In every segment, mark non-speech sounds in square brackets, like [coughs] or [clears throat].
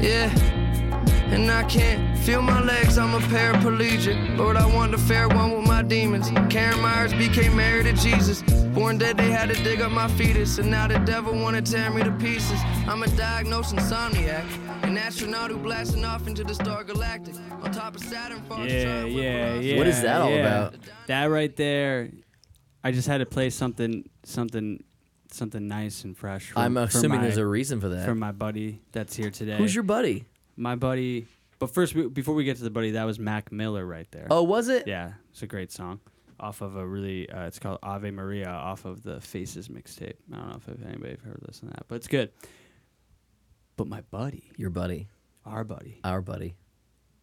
Yeah. And I can't feel my legs, I'm a paraplegic. Lord, I want the fair one with my demons. Karen Myers became married to Jesus. Born dead, they had to dig up my fetus. And now the devil wanna tear me to pieces. I'm a diagnosed insomniac. An astronaut who blasting off into the star galactic. On top of Saturn, far Yeah, yeah, yeah. What is that all yeah. about? That right there. I just had to play something, something, something nice and fresh. For, I'm assuming my, there's a reason for that. for my buddy that's here today. Who's your buddy? my buddy? But first, we- before we get to the buddy, that was Mac Miller right there. Oh, was it? yeah, it's a great song. Off of a really, uh, it's called Ave Maria, off of the Faces mixtape. I don't know if anybody heard this and that, but it's good. But my buddy, Your buddy. our buddy, Our buddy.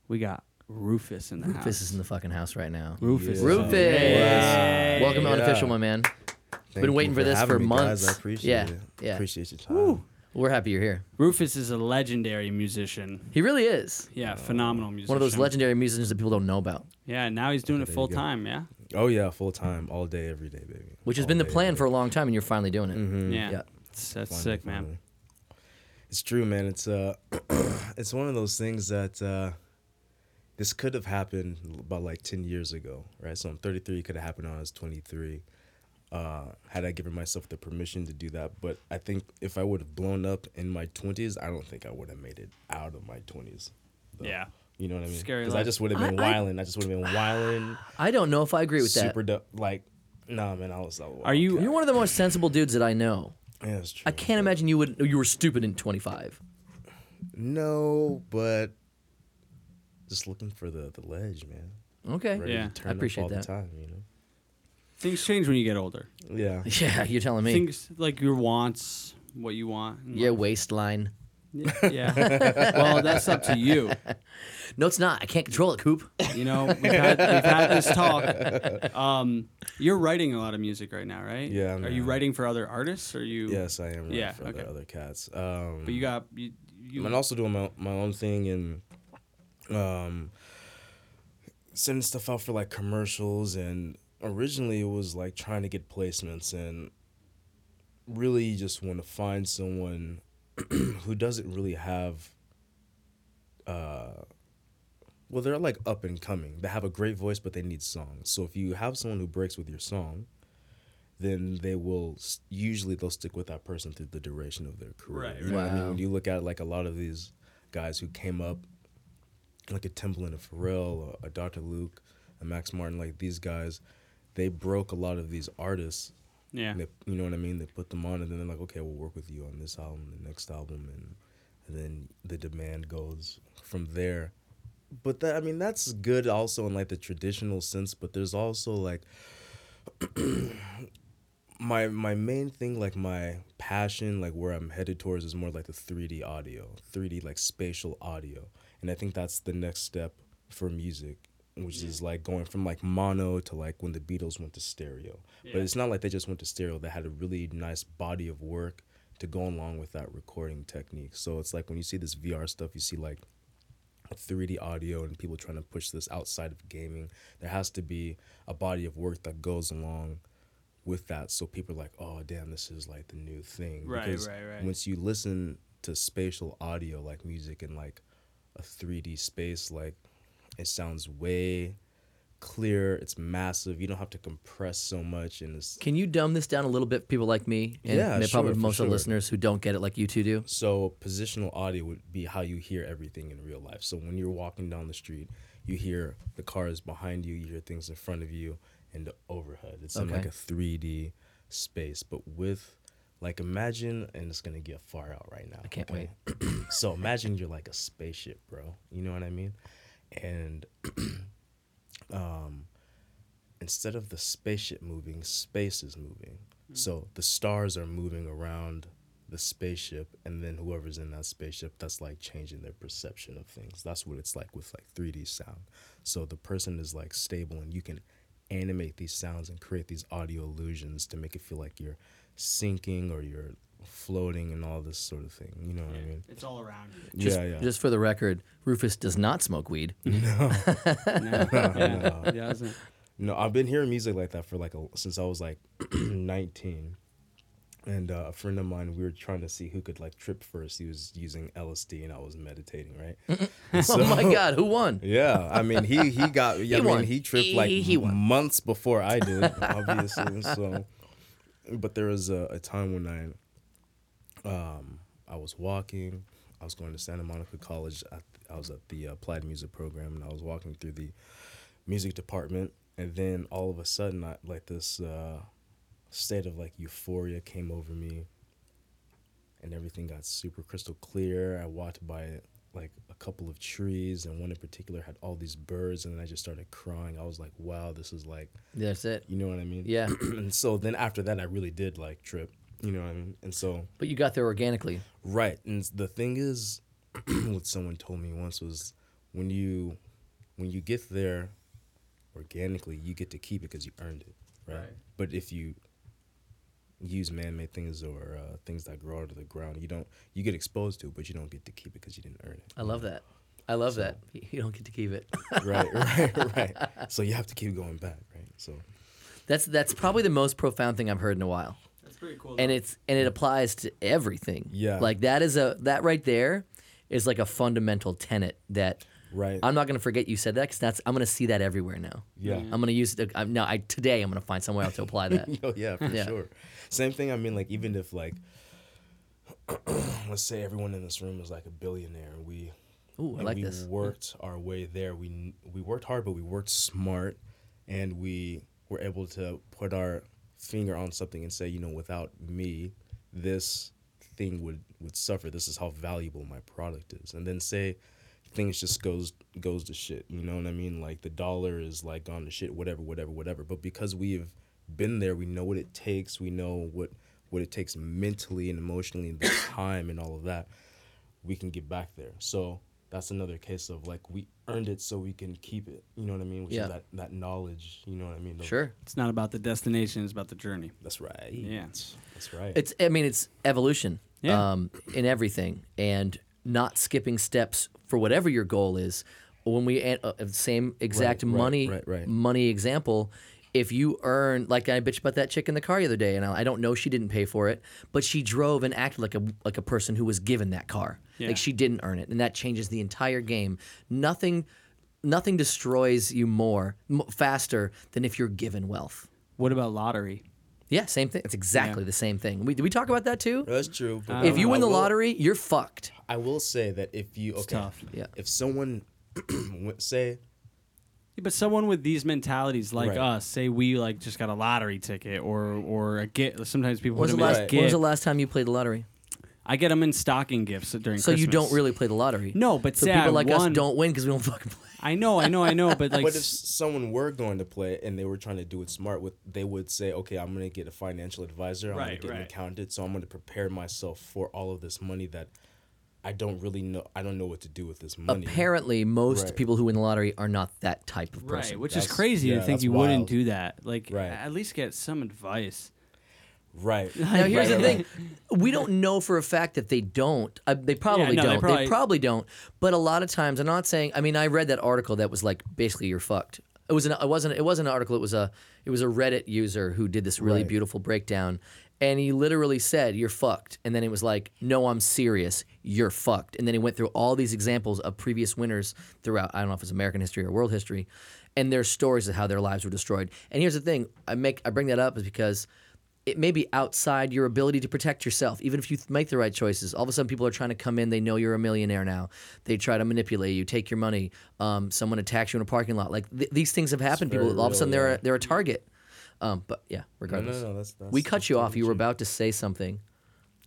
we got Rufus in the house. Rufus is in the fucking house right now. Rufus. is Rufus. Hey. Welcome to Yeah. Unofficial, my man. Thank Been waiting for this having for me, months. Guys. I appreciate Yeah, it. yeah. Appreciate your time. We're happy you're here. Rufus is a legendary musician. He really is. Yeah, phenomenal musician. One of those legendary musicians that people don't know about, Yeah, now he's doing it full go. time. Yeah. Oh yeah, full time, all day, every day, baby. which has All been the day, plan every for a long time, and you're finally doing it. Mhm. Yeah. Yeah. It's, that's Finally, sick, man. finally. It's true, man. It's uh, [clears throat] it's one of those things that uh, this could have happened about like ten years ago, right? So I'm 33. It could have happened when I was 23. Uh, had I given myself the permission to do that, but I think if I would have blown up in my 20s, I don't think I would have made it out of my 20s. though. Yeah. You know what I mean? Scary Because I just would have been I- I- I just would have been wilding. I don't know if I agree with super that. Super du- like, nah, man. I was. I was Are you- You're one of the most sensible dudes that I know. Yeah, it's true. I can't imagine you would. You were stupid in 25. No, but just looking for the the ledge, man. Okay. Ready Yeah, to turn I up appreciate all that. the time, you know. Things change when you get older. Yeah. [laughs] Yeah, you're telling me. Things like your wants, what you want. in yeah, life. waistline. Yeah. yeah. [laughs] well, that's up to you. [laughs] No, it's not. I can't control it, Coop. You know, we've had, we've had this talk. Um, you're writing a lot of music right now, right? Yeah, Are you man. writing for other artists, or you? Yes, I am. Right Yeah, for okay. the other cats. Um, But you got you. you I'm also doing my my own thing and um sending stuff out for like commercials and originally it was like trying to get placements and really just want to find someone [clears throat] who doesn't really have uh well they're like up and coming. They have a great voice but they need songs. So if you have someone who breaks with your song then they will usually they'll stick with that person through the duration of their career. Right, you know what i mean? when you look at like a lot of these guys who came up like a Timbaland, a Pharrell, a, a Dr. Luke, a Max Martin, like these guys, they broke a lot of these artists. yeah. And they, you know what I mean? They put them on, and then they're like, okay, we'll work with you on this album, the next album, and, and then the demand goes from there. But that, I mean, that's good also in like the traditional sense. But there's also like [clears throat] my my main thing, like my passion, like where I'm headed towards, is more like the 3D audio, 3D like spatial audio, and I think that's the next step for music, which is like going from like mono to like when the Beatles went to stereo. But it's not like they just went to stereo; they had a really nice body of work to go along with that recording technique. So it's like when you see this VR stuff, you see like 3D audio and people trying to push this outside of gaming. There has to be a body of work that goes along with that so people are like oh damn this is like the new thing Right, because right, right. once you listen to spatial audio like music in like a 3d space like it sounds way clear it's massive you don't have to compress so much and it's Can you dumb this down a little bit for people like me? And Yeah, may- probably sure, most of the listeners who don't get it like you two do. So positional audio would be how you hear everything in real life. So when you're walking down the street, you hear the cars behind you, you hear things in front of you, and the overhead. It's in like a 3D space, but with like imagine, and it's gonna get far out right now. I can't wait. [clears throat] so imagine you're like a spaceship, bro. You know what I mean? And [clears throat] um, instead of the spaceship moving, space is moving. So the stars are moving around the spaceship, and then whoever's in that spaceship, that's like changing their perception of things. That's what it's like with like 3D sound. So the person is like stable, and you can animate these sounds and create these audio illusions to make it feel like you're sinking or you're floating and all this sort of thing. You know what I mean? It's all around you. Just, yeah, yeah. just for the record, Rufus does not smoke weed. [laughs] No, [laughs] yeah, he doesn't. No, I've been hearing music like that for like a, since I was like [clears throat] 19. and uh, a friend of mine, we were trying to see who could like trip first. He was using LSD, and I was meditating, right? [laughs] oh my God, who won? Yeah, I mean he he got. Yeah, I mean won. he tripped He- like he won. months before I did, obviously. so, but there was a, a time when I, um, I was walking. I was going to Santa Monica College. At, I was at the uh, Applied Music program, and I was walking through the music department, and then all of a sudden, I like this uh, state of like euphoria came over me, and everything got super crystal clear. I walked by like a couple of trees, and one in particular had all these birds, and then I just started crying. I was like, "Wow, this is like." That's it. You know what I mean? Yeah. [clears throat] and so then after that, I really did like trip. You know what I mean? And so But you got there organically. right, and the thing is, [clears throat] what someone told me once was when you when you get there organically, you get to keep it because you earned it, right? Right. But if you use man-made things or uh, things that grow out of the ground, you don't you get exposed to, it, but you don't get to keep it because you didn't earn it. I love that. I love that. You don't get to keep it. [laughs] right, right, [laughs] right. So you have to keep going back, right? So That's that's probably the most profound thing I've heard in a while. That's pretty cool. and it's and it applies to everything. Yeah. like that is a that right there is like a fundamental tenet that right, I'm not gonna forget you said that because that's I'm gonna see that everywhere now. yeah. I'm gonna use it. I'm, no, I today I'm gonna find somewhere else to apply that. [laughs] Oh yeah, for Yeah. sure. Same thing. I mean, like even if like, [clears throat] let's say everyone in this room is like a billionaire, and we, Ooh, I and like we this. worked our way there. We we worked hard, but we worked smart, and we were able to put our finger on something and say, you know, without me, this thing would would suffer. This is how valuable my product is. And then say things just goes goes to shit. You know what I mean? Like the dollar is like gone to shit, whatever, whatever, whatever. But because we've been there, we know what it takes. We know what what it takes mentally and emotionally, and the [coughs] time and all of that. We can get back there. So that's another case of like we earned it, so we can keep it. You know what I mean? Which Yeah. is that that knowledge. You know what I mean? Of- Sure, it's not about the destination; it's about the journey. That's right. Yeah. That's right. it's I mean it's evolution. Yeah. Um, in everything and not skipping steps for whatever your goal is. When we uh, uh, same exact Right, right, money right, right. money example. If you earn, like I bitched about that chick in the car the other day, and I I don't know she didn't pay for it, but she drove and acted like a like a person who was given that car. Yeah. Like she didn't earn it, and that changes the entire game. Nothing, nothing destroys you more m- faster than if you're given wealth. What about lottery? Yeah, same thing. It's exactly the same thing. We, did we talk about that too? That's true. but if you win the will- lottery, you're fucked. I will say that if you okay, tough. Yeah. if someone [clears throat] say Yeah, but someone with these mentalities, like Right. us, say we like just got a lottery ticket or or a gift. Sometimes people When was, put the them last, as Right. when was gift. the last time you played the lottery? I get them in stocking gifts during. So you don't really play the lottery. No, but so say people I like won- us don't win because we don't fucking play. I know, I know, I know, but [laughs] like, But if someone were going to play and they were trying to do it smart, with they would say, okay, I'm gonna get a financial advisor, I'm gonna Right, get an right. accountant, so I'm gonna prepare myself for all of this money that I don't really know. I don't know what to do with this money. Apparently, most Right. people who win the lottery are not that type of person. right, which is That's- crazy to think that's you wouldn't do that. Like, Right. at least get some advice. Right. [laughs] Now here's Right, the right, thing: we don't know for a fact that they don't. Uh, they probably no, don't. They probably- probably, don't. But a lot of times, I'm not saying. I mean, I read that article that was like basically you're fucked. It was an. It wasn't. It wasn't an article. It was a. It was a Reddit user who did this really Right. beautiful breakdown, and he literally said, "You're fucked," and then it was like, "No, I'm serious. You're fucked." And then he went through all these examples of previous winners throughout. I don't know if it's American history or world history, and their stories of how their lives were destroyed. And here's the thing: I make. I bring that up is because it may be outside your ability to protect yourself. Even if you th- make the right choices, all of a sudden people are trying to come in. They know you're a millionaire now. They try to manipulate you, take your money. Um, someone attacks you in a parking lot. Like th- these things have happened. People all of a real, sudden they're a, they're a target. Um, but yeah, regardless, no, no. That's, that's we cut you off. You were about to say something.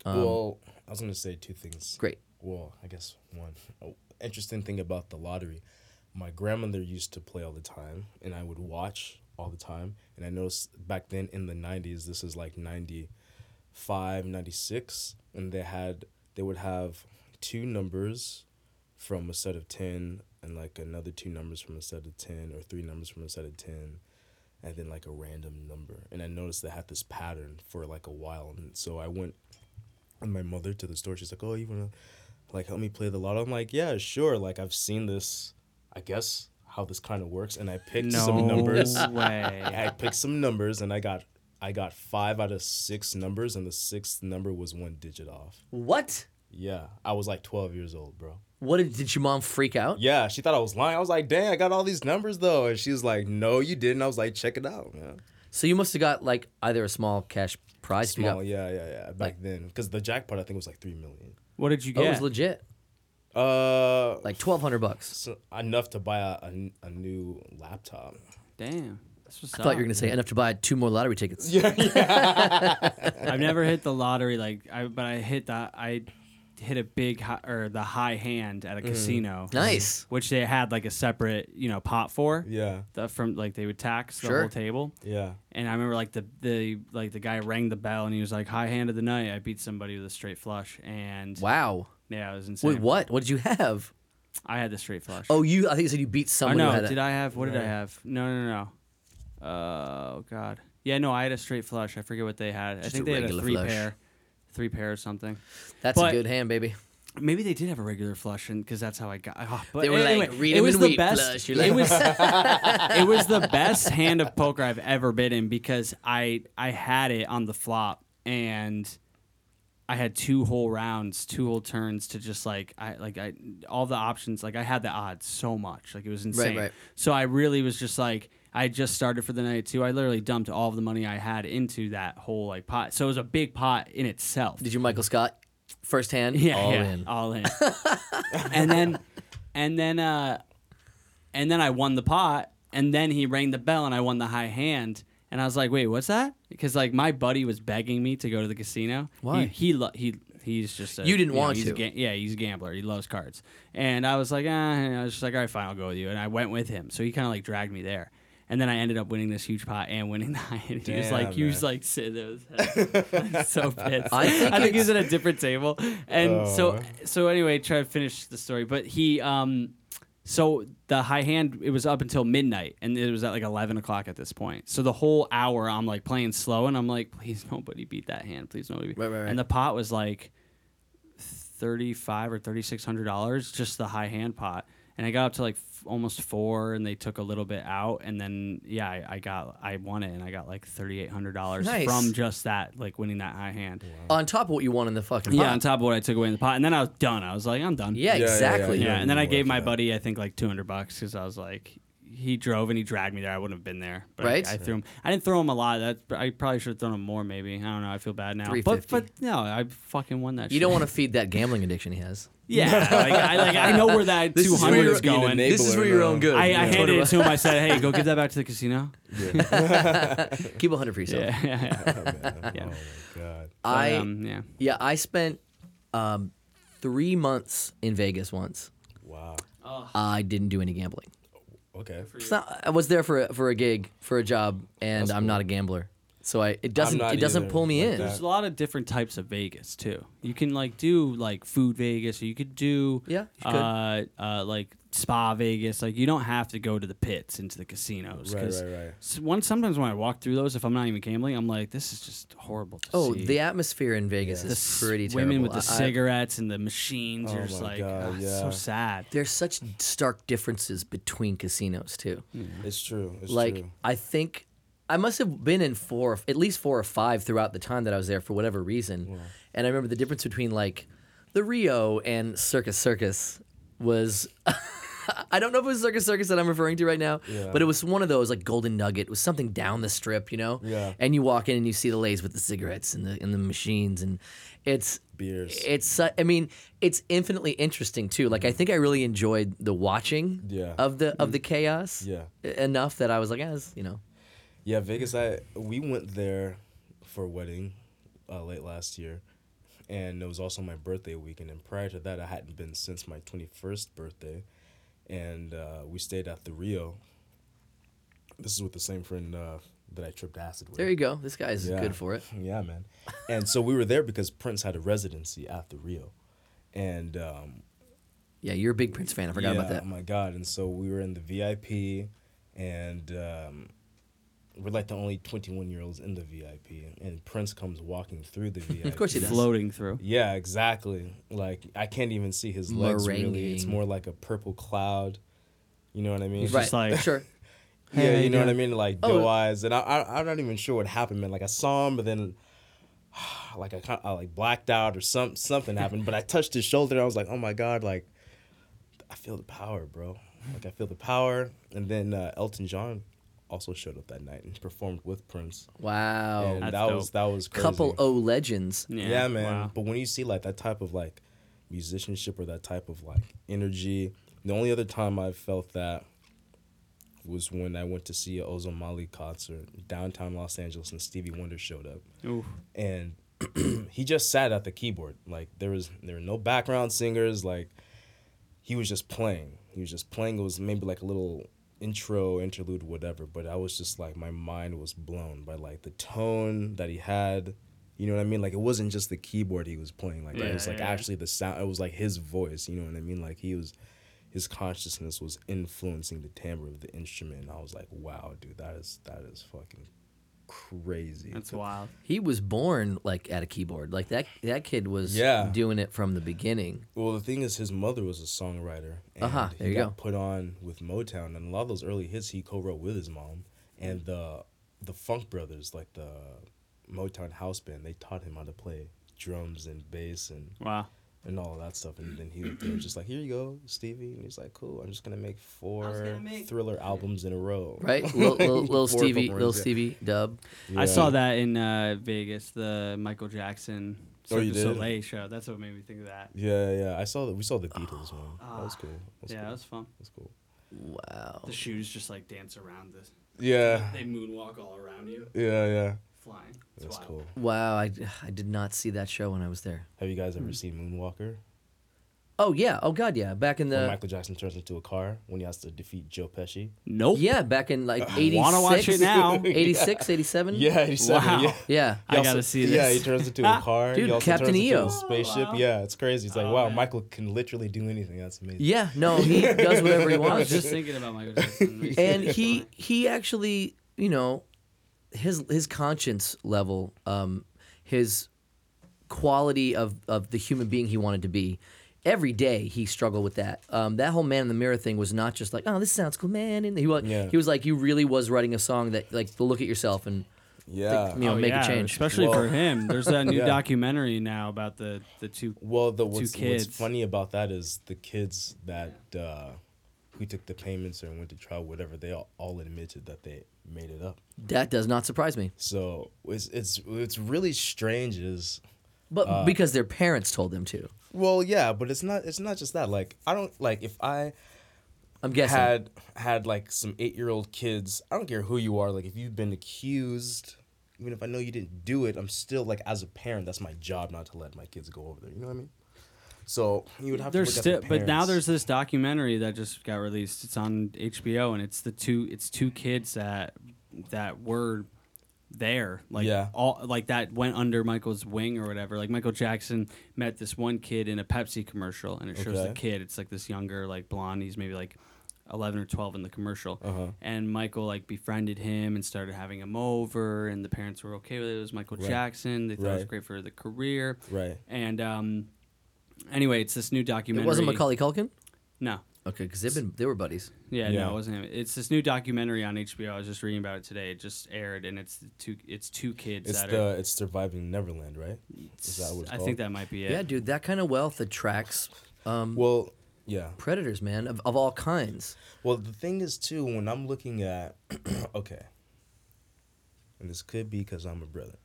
well, I was gonna say two things. Great. Well, I guess one oh, interesting thing about the lottery. My grandmother used to play all the time, and I would watch all the time. And I noticed back then in the '90s, this is like '95, '96, and they had they would have two numbers from a set of ten, and like another two numbers from a set of ten, or three numbers from a set of ten, and then like a random number. And I noticed they had this pattern for like a while, and so I went and my mother to the store. She's like, "Oh, you wanna like help me play the lotto?" I'm like, "Yeah, sure." Like I've seen this. I guess how this kind of works, and I picked No some numbers. [laughs] way. I picked some numbers, and I got I got five out of six numbers, and the sixth number was one digit off. What? Yeah, I was like 12 years old, bro. What did, did your mom freak out? Yeah, she thought I was lying. I was like, dang, I got all these numbers though. And she was like, no, you didn't. I was like, check it out, man. So you must have got like either a small cash prize. if you got- Small, yeah, yeah, yeah. Back then, because the jackpot I think was like three million. What did you Oh, get? it was legit. Uh, Like twelve hundred bucks. so enough to buy a, a, a new laptop. Damn. That's what's I thought you were gonna say enough to buy two more lottery tickets. Yeah, [laughs] yeah. I've never hit the lottery like I, but I hit that I hit a big hi, or the high hand at a mm. casino. Nice. Which they had like a separate you know pot for. yeah, The, from like they would tax the Sure. whole table. yeah. And I remember like the the like the guy rang the bell and he was like high hand of the night. I beat somebody with a straight flush and Wow. yeah, it was insane. Wait, what? What did you have? I had the straight flush. Oh, you. I think you said you beat Or someone. Oh, who no, had a- did I have? What did I have? No, no, no. no. Oh God. Yeah, no, I had a straight flush. I forget what they had. I think a they had a regular three flush. pair, three pair or something. That's but- a good hand, baby. Maybe they did have a regular flush, and because that's how I got. Oh, but They were anyway, like, "Read it 'em was and the weep, best. flush." You're It like- was. [laughs] it was the best hand of poker I've ever been in because I I had it on the flop and. I had two whole rounds, two whole turns to just like I like I all the options like I had the odds so much like it was insane. right. So I really was just like I just started for the night too. I literally dumped all of the money I had into that whole like pot. So it was a big pot in itself. Did you Michael Scott first hand? Yeah, all yeah, in. all in. [laughs] and then, and then, uh, and then I won the pot, and then he rang the bell, and I won the high hand, and I was like, wait, what's that? Because like my buddy was begging me to go to the casino. Why? He he lo- he. He's just a, You didn't know, want he's a to. ga- yeah, he's a gambler. He loves cards, and I was like, ah, I was just like, all right, fine, I'll go with you, and I went with him. So he kind of like dragged me there, and then I ended up winning this huge pot and winning [laughs] the high hand. He was like, Damn, he was like sitting there, with his head [laughs] so pissed. I think I think he was at a different table. And so Oh. so anyway, try to finish the story. But he um so the high hand it was up until midnight and it was at like eleven o'clock at this point. So the whole hour I'm like playing slow and I'm like, please nobody beat that hand. Please nobody beat Right, right, right. and the pot was like thirty five or thirty six hundred dollars, just the high hand pot. And I got up to like f- almost four, and they took a little bit out, and then yeah, I, I got I won it, and I got like thirty eight hundred dollars Nice. from just that, like winning that high hand. On top of what you won in the fucking Yeah, on top of what I took away in the pot, and then I was done. I was like, I'm done. Yeah, Yeah, yeah, exactly. yeah. yeah. And then I gave my that. buddy, I think like 200 bucks because I was like, he drove and he dragged me there. I wouldn't have been there. But Right. I, threw him. I didn't throw him a lot. That I probably should have thrown him more. Maybe I don't know. I feel bad now. But but no, I fucking won that. Shit. You don't want to feed that gambling addiction he has. [laughs] Yeah, like, I like I know where that [laughs] This is 200 where is you're- going. Being This is for your own good. I, I Yeah. handed it to him. I said, "Hey, go give that back to the casino." [laughs] Keep a hundred for yourself. Yeah, yeah, yeah. Man, Yeah. Oh my god. But, I um, yeah. yeah, I spent um, three months in Vegas once. Wow. I didn't do any gambling. Okay. It's not, I was there for a, for a gig, for a job, and I'm not a gambler, so I it doesn't it doesn't pull me like in. that. There's a lot of different types of Vegas too. You can like do like food Vegas, or you could do Yeah, could. uh, uh, like spa Vegas. Like you don't have to go to the pits into the casinos. Right, 'cause right, right. s- one sometimes when I walk through those, if I'm not even gambling, I'm like, this is just horrible. To Oh, see. the atmosphere in Vegas The is s- pretty terrible. women with the I- I- cigarettes and the machines. Oh you're just like, God, "Ah, it's so sad. there's such stark differences between casinos too. It's true. It's like true. I think I must have been in four, at least four or five throughout the time that I was there for whatever reason. And I remember the difference between like the Rio and Circus Circus was. [laughs] I don't know if it was Circus Circus that I'm referring to right now, Yeah. but it was one of those like Golden Nugget. It was something down the strip, you know. Yeah. And you walk in and you see the lays with the cigarettes and the and the machines, and it's Beers. it's su- I mean it's infinitely interesting too. Like I mm-hmm. think I really enjoyed the watching Yeah. of the of mm-hmm. the chaos Yeah. enough that I was like, as you know, Yeah, Vegas. I we went there for a wedding uh, late last year, and it was also my birthday weekend. And prior to that, I hadn't been since my twenty first birthday, and uh, we stayed at the Rio. This is with the same friend uh, that I tripped acid with. there you go. This guy's Yeah. good for it. [laughs] Yeah, man. And so we were there because Prince had a residency at the Rio, and um, Yeah, you're a big Prince fan. I forgot about that. Oh my god! And so we were in the VIP, and um, we're like the only twenty-one year olds in the VIP, and Prince comes walking through the VIP. Of course he does. Floating through. Yeah, exactly. Like I can't even see his legs really. It's more like a purple cloud. You know what I mean? He's Right, just like- sure. [laughs] Yeah, Hey, you know what I mean? Like Oh. doe eyes, and I, I I'm not even sure what happened, man. Like I saw him, but then [sighs] like I kind I like blacked out or some something happened. But I touched his shoulder, and I was like, oh my god, like I feel the power, bro. Like I feel the power. And then uh, Elton John also showed up that night and performed with Prince, Wow. and That's that was that was crazy. Couple O legends. Yeah, man. wow. But when you see like that type of like musicianship or that type of like energy, the only other time I felt that was when I went to see a Ozomatli concert downtown Los Angeles and Stevie Wonder showed up. Ooh. And [clears throat] he just sat at the keyboard. Like there was there were no background singers, like he was just playing. He was just playing. It was maybe like a little intro, interlude, whatever. But I was just like my mind was blown by like the tone that he had. You know what I mean? Like it wasn't just the keyboard he was playing. Like it was like yeah. actually the sound. It was like his voice. You know what I mean? Like he was, his consciousness was influencing the timbre of the instrument. And I was like, wow, dude, that is that is fucking crazy. That's wild. He was born like at a keyboard. Like that that kid was Yeah. doing it from the beginning. Well, the thing is, his mother was a songwriter, and Uh-huh, there he you got go. put on with Motown, and a lot of those early hits he co-wrote with his mom, and the the Funk Brothers, like the Motown house band, they taught him how to play drums and bass and Wow. And all of that stuff, and then he was just like, "Here you go, Stevie," and he's like, "Cool, I'm just gonna make four Thriller albums in a row." Right? [laughs] Little, little, little Stevie, Purple little Rains, yeah. Stevie dub. I saw that in uh, Vegas, the Michael Jackson Oh, Cirque you du did? Soleil show. That's what made me think of that. Yeah, yeah, I saw that. We saw the Beatles one. That was cool. That was Ah. yeah, cool. that was fun. That's cool. Wow. The shoes just like dance around this. Yeah, They moonwalk all around you, yeah, yeah. Flying. It's That's wild. cool. Wow, I, I did not see that show when I was there. Have you guys Hmm. ever seen Moonwalker? Oh yeah, oh god, yeah. Back in when the Michael Jackson turns into a car when he has to defeat Joe Pesci. Nope. yeah, back in like [laughs] 86. Wanna watch it now? [laughs] 86, 87? Yeah, 87. Wow. Yeah. Yeah. I He gotta see this. Yeah, he turns into a [laughs] car. Dude, he also Captain turns EO. Into a spaceship. Yeah, it's crazy. It's like, Oh, wow, man. Michael can literally do anything. That's amazing. Yeah, no, he does whatever he I was wants. just thinking about Michael Jackson. and he he actually you know his his conscience level um his quality of of the human being he wanted to be every day he struggled with that um that whole man in the mirror thing was not just like oh this sounds cool man and he was Yeah. he was like you really was writing a song that like to look at yourself and Yeah. you know Oh, make yeah, a change especially for him. There's that new [laughs] Yeah. documentary now about the the two. Well, the Two what's, what's funny about that is the kids that uh, who took the payments or went to trial, whatever, they all, all admitted that they made it up. that does not surprise me So it's it's it's really strange. Is but Uh, because their parents told them to well, yeah, but it's not it's not just that. Like I don't like if I i'm guessing had had like some eight year old kids. I don't care who you are. Like if you've been accused, even if I know you didn't do it, I'm still like as a parent, that's my job not to let my kids go over there. You know what I mean? So you would have There's to. still, the but now there's this documentary that just got released. It's on HBO, and it's the two it's two kids that that were there, like Yeah. all like that went under Michael's wing or whatever. Like Michael Jackson met this one kid in a Pepsi commercial, and it shows the kid. It's like this younger, like blonde. He's maybe like. 11 or 12 in the commercial Uh-huh. and michael like befriended him and started having him over and the parents were okay with it it was michael Right. jackson they thought it was great for the career right. and um anyway it's this new documentary it wasn't macaulay culkin no okay because they've been they were buddies yeah, Yeah. no, it wasn't him. It's this new documentary on HBO. I was just reading about it today. It just aired, and it's the two. It's two kids It's that the are. it's surviving Neverland, right? Is that what it's I called? think that might be it. yeah dude that kind of wealth attracts um Well, yeah. predators man of, of all kinds Well, the thing is too when I'm looking at [clears throat] okay, and this could be because I'm a brother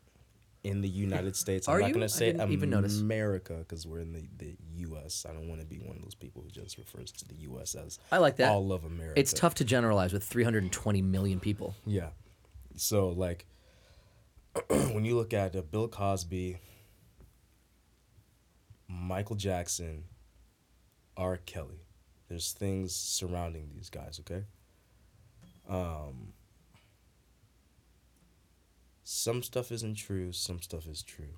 in the United States. I'm Are not you? gonna I say didn't even notice. America because we're in the, the U.S. I don't want to be one of those people who just refers to the U.S. as I like that. all of America. It's tough to generalize with 320 million people. Yeah. So like [clears throat] when you look at uh, Bill Cosby, Michael Jackson, R. Kelly, there's things surrounding these guys, okay? Um some stuff isn't true, some stuff is true.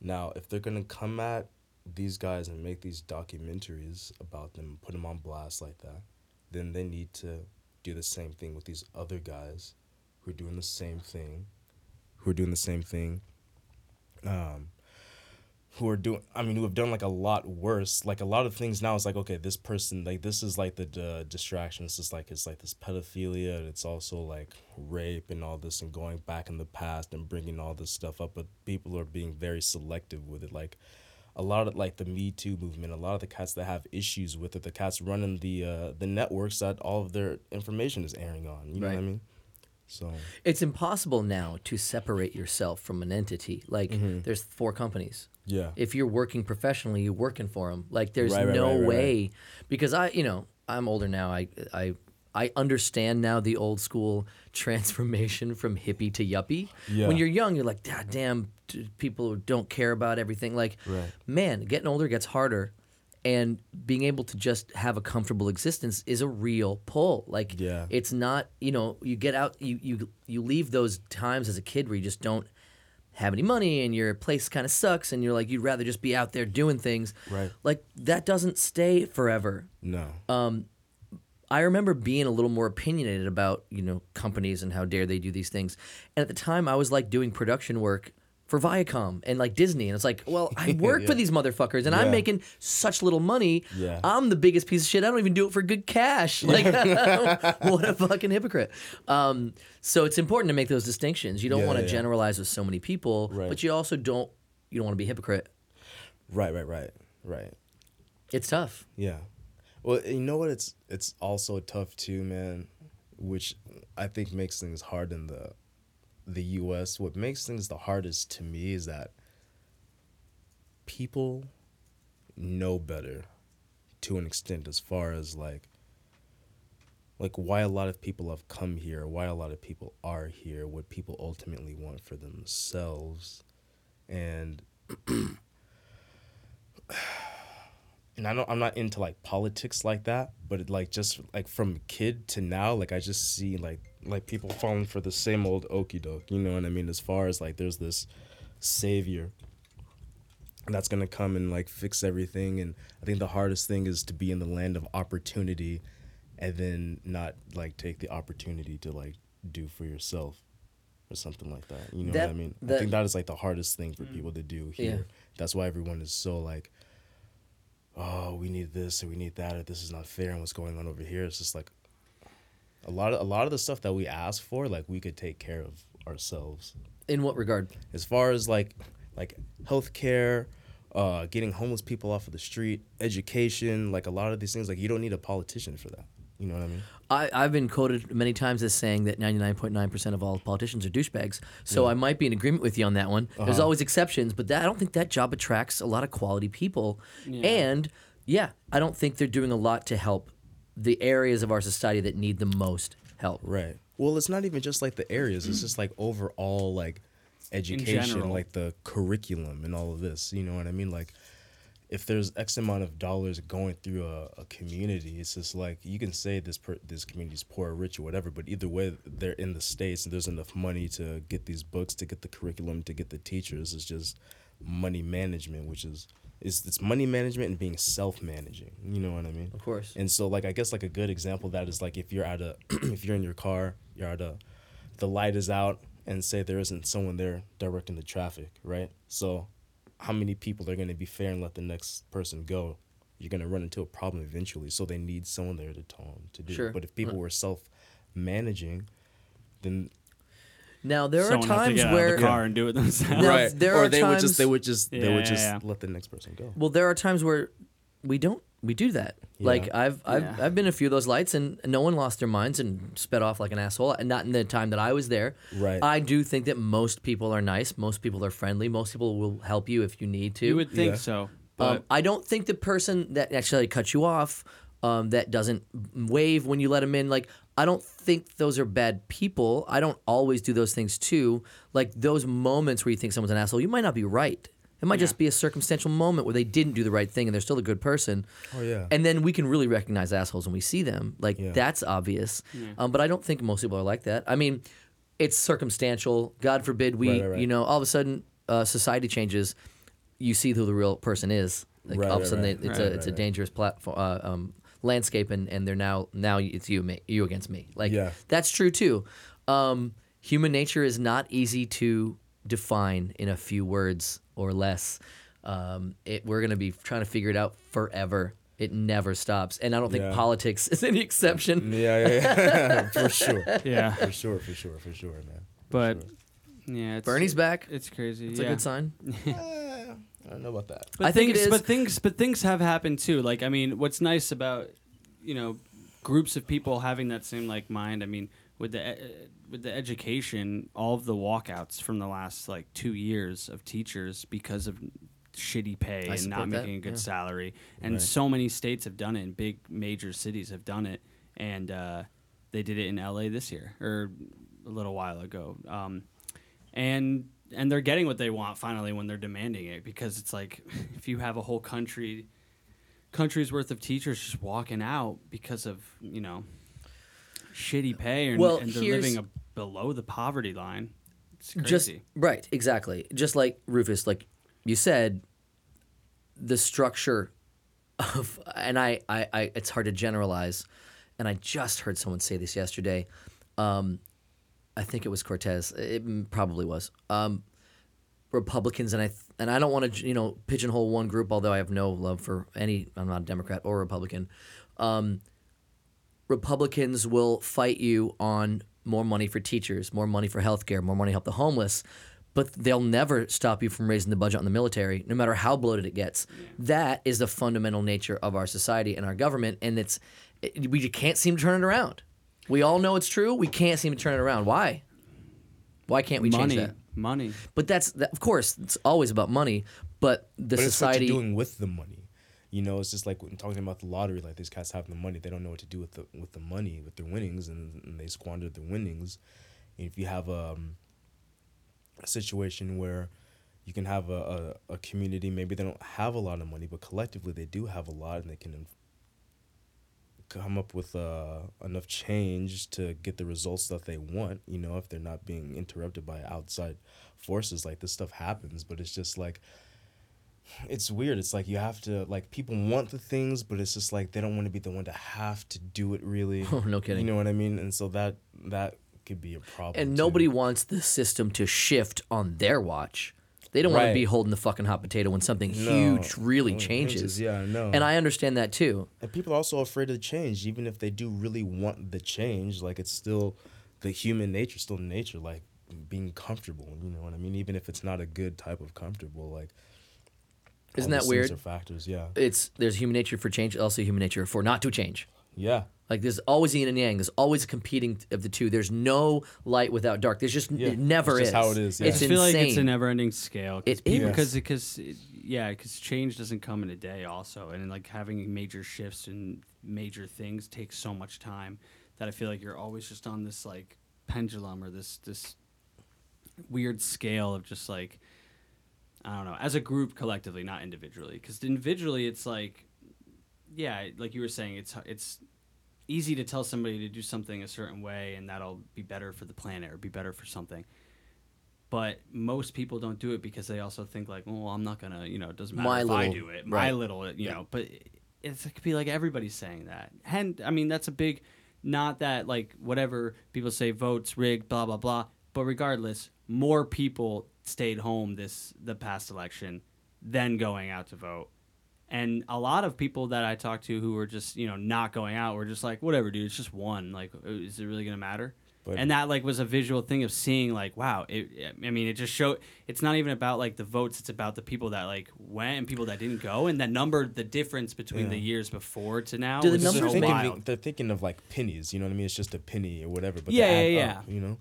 Now, if they're to come at these guys and make these documentaries about them, put them on blast like that, then they need to do the same thing with these other guys who are doing the same thing, who are doing the same thing. Um, who are doing i mean who have done like a lot worse. Like a lot of things now is like okay this person like this is like the uh, distraction. It's just like it's like this pedophilia and it's also like rape and all this and going back in the past and bringing all this stuff up but people are being very selective with it. Like a lot of like the me too movement a lot of the cats that have issues with it the cats running the uh the networks that all of their information is airing on. You know what i Right. mean so It's impossible now to separate yourself from an entity. Like Mm-hmm. there's four companies. yeah If you're working professionally, you're working for them. Like there's Right, no right, right, way because I, you know, I'm older now. I I I understand now the old school [laughs] transformation from hippie to yuppie. Yeah. When you're young, you're like, God damn, people don't care about everything. Like, man, getting older gets harder. And being able to just have a comfortable existence is a real pull. Like, Yeah. it's not, you know, you get out, you you you leave those times as a kid where you just don't have any money and your place kind of sucks and you're like you'd rather just be out there doing things. Right. Like that doesn't stay forever. no um I remember being a little more opinionated about, you know, companies and how dare they do these things. And at the time I was like doing production work for Viacom and like Disney and it's like, well, I [laughs] work for these motherfuckers and I'm making such little money. Yeah. I'm the biggest piece of shit. I don't even do it for good cash. Like [laughs] [laughs] what a fucking hypocrite. Um, so it's important to make those distinctions. You don't Yeah, want to yeah. generalize with so many people, Right. but you also don't you don't want to be a hypocrite. right right right right It's tough. Yeah. Well, you know what? It's it's also tough too, man. Which I think makes things hard in the the U.S. What makes things the hardest to me is that people know better to an extent as far as like like why a lot of people have come here why a lot of people are here what people ultimately want for themselves and [clears throat] and I don't I'm not into like politics like that, but it, like just like from kid to now, like I just see like like people falling for the same old okey doke. You know what I mean? As far as like there's this savior that's gonna come and like fix everything, and I think the hardest thing is to be in the land of opportunity, and then not like take the opportunity to like do for yourself. Or something like that. You know That- what I mean? I think that is like the hardest thing for mm. people to do here. Yeah. That's why everyone is so like oh, we need this or we need that or this is not fair and what's going on over here. It's just like a lot of a lot of the stuff that we ask for, like we could take care of ourselves. In what regard? As far as like like healthcare, uh, getting homeless people off of the street, education, like a lot of these things, like you don't need a politician for that. You know what I mean? I, I've been quoted many times as saying that 99.9% of all politicians are douchebags. So I might be in agreement with you on that one. There's always exceptions, but that, I don't think that job attracts a lot of quality people. And yeah, I don't think they're doing a lot to help the areas of our society that need the most help. Right. Well, it's not even just like the areas. It's just like overall like education, like the curriculum and all of this. You know what I mean? Like if there's X amount of dollars going through a, a community, it's just like you can say this per, this community's poor or rich or whatever, but either way, they're in the states and there's enough money to get these books, to get the curriculum, to get the teachers. It's just money management, which is is it's money management and being self managing. You know what I mean? Of course. And so like I guess like a good example of that is like if you're at a [clears throat] if you're in your car, you're at a the light is out and say there isn't someone there directing the traffic, right? So how many people are going to be fair and let the next person go? You're going to run into a problem eventually. So they need someone there to tell them to do. it. Sure. But if people were self managing, then Now, there Someone are has to times get out of where. the car and do it themselves. Now, there or are they would just they would just they would just yeah. let the next person go. Well, there are times where we don't we do that. Like I've I've Yeah. I've been in a few of those lights and no one lost their minds and sped off like an asshole. And not in the time that I was there. Right. I do think that most people are nice. Most people are friendly. Most people will help you if you need to. You would think Yeah. so, but um, I don't think the person that actually cuts you off, um, that doesn't wave when you let them in, like I don't think those are bad people. I don't always do those things too. Like those moments where you think someone's an asshole, you might not be right. It might just be a circumstantial moment where they didn't do the right thing and they're still a good person. Oh, yeah. And then we can really recognize assholes when we see them. Like Yeah. that's obvious. Um, but I don't think most people are like that. I mean, it's circumstantial. God forbid we, Right, right, right. you know, all of a sudden uh, society changes. You see who the real person is. Like Right, all of a sudden, right. they, it's Right, a it's a right, right. dangerous platform uh, um, landscape, and, and they're now now it's you me you against me. Like Yeah. that's true too. Um, human nature is not easy to define in a few words or less. Um, it, we're gonna be trying to figure it out forever. It never stops, and I don't think Yeah. politics [laughs] is any exception. Yeah, yeah, yeah. [laughs] for sure. Yeah, For sure, for sure, for sure, man. but yeah, it's, Bernie's back. It's crazy. It's yeah. a good sign. [laughs] I don't know about that. But I think it things, But things, but things have happened too. Like, I mean, what's nice about you know groups of people having that same like mind. I mean, with the uh, with the education, all of the walkouts from the last like two years of teachers because of shitty pay I and not that, making a good yeah. salary, and Right. so many states have done it, and big major cities have done it, and uh, they did it in L.A. this year or a little while ago. Um, and and they're getting what they want finally when they're demanding it because it's like if you have a whole country country's worth of teachers just walking out because of you know shitty pay and, Well, and they're living a, below the poverty line it's crazy Just right, exactly. Just like Rufus, like you said, the structure of and I, I, I it's hard to generalize, and I just heard someone say this yesterday. Um, I think it was Cortez. It probably was. Um, Republicans and I th- and I don't want to you know pigeonhole one group, although I have no love for any. I'm not a Democrat or Republican. Um, Republicans will fight you on more money for teachers, more money for healthcare, more money to help the homeless, but they'll never stop you from raising the budget on the military, no matter how bloated it gets. That is the fundamental nature of our society and our government, and it's it, we can't seem to turn it around. We all know it's true. We can't seem to turn it around. Why? Why can't we money change that? money But that's that, of course it's always about money. But the But it's what society, you're doing with the money. You know, it's just like when talking about the lottery. Like these guys have the money, they don't know what to do with the with the money, with their winnings, and, and they squander their winnings. And if you have um, a situation where you can have a, a, a community, maybe they don't have a lot of money, but collectively they do have a lot, and they can inf- come up with uh, enough change to get the results that they want. You know, if they're not being interrupted by outside forces, like this stuff happens. But it's just like it's weird. It's like you have to like people want the things, but it's just like they don't want to be the one to have to do it. Really, [laughs] Oh, no kidding. You know what I mean? And so that that could be a problem. and too. nobody wants the system to shift on their watch. They don't want to Right. be holding the fucking hot potato when something No. huge really When it changes. yeah, I know. And I understand that too. And people are also afraid of change, even if they do really want the change. Like it's still the human nature, still nature, like being comfortable. You know what I mean? Even if it's not a good type of comfortable, like Isn't all that things weird? Are factors, yeah, It's there's human nature for change, also human nature for not to change. Yeah. Like there's always yin and yang. There's always competing of the two. There's no light without dark. There's just Yeah, it never it's is. just how it is, yeah. It's just feel like it's a never-ending scale. It people, because because yeah, because change doesn't come in a day. Also, and like having major shifts and major things takes so much time that I feel like you're always just on this like pendulum or this this weird scale of just like I don't know, as a group collectively, not individually. Because individually, it's like yeah, like you were saying, it's it's easy to tell somebody to do something a certain way and that'll be better for the planet or be better for something. But most people don't do it because they also think like well i'm not gonna you know it doesn't matter My if i do it my right. little you know. But it's, it could be like everybody's saying that. And i mean that's a big not that like whatever people say votes rigged blah blah blah. But regardless more people stayed home this the past election than going out to vote and a lot of people that I talked to who were just, you know, not going out were just like, whatever, dude, it's just one. Like, uh, is it really going to matter? But- and that, like, was a visual thing of seeing, like, wow, it, I mean, it just showed, it's not even about, like, the votes, it's about the people that, like, went and people that didn't go. And that number, the difference between Yeah. the years before to now Do the numbers so they're, thinking, they're thinking of like pennies. You know what I mean? It's just a penny or whatever. But Yeah, yeah, yeah. up, you know.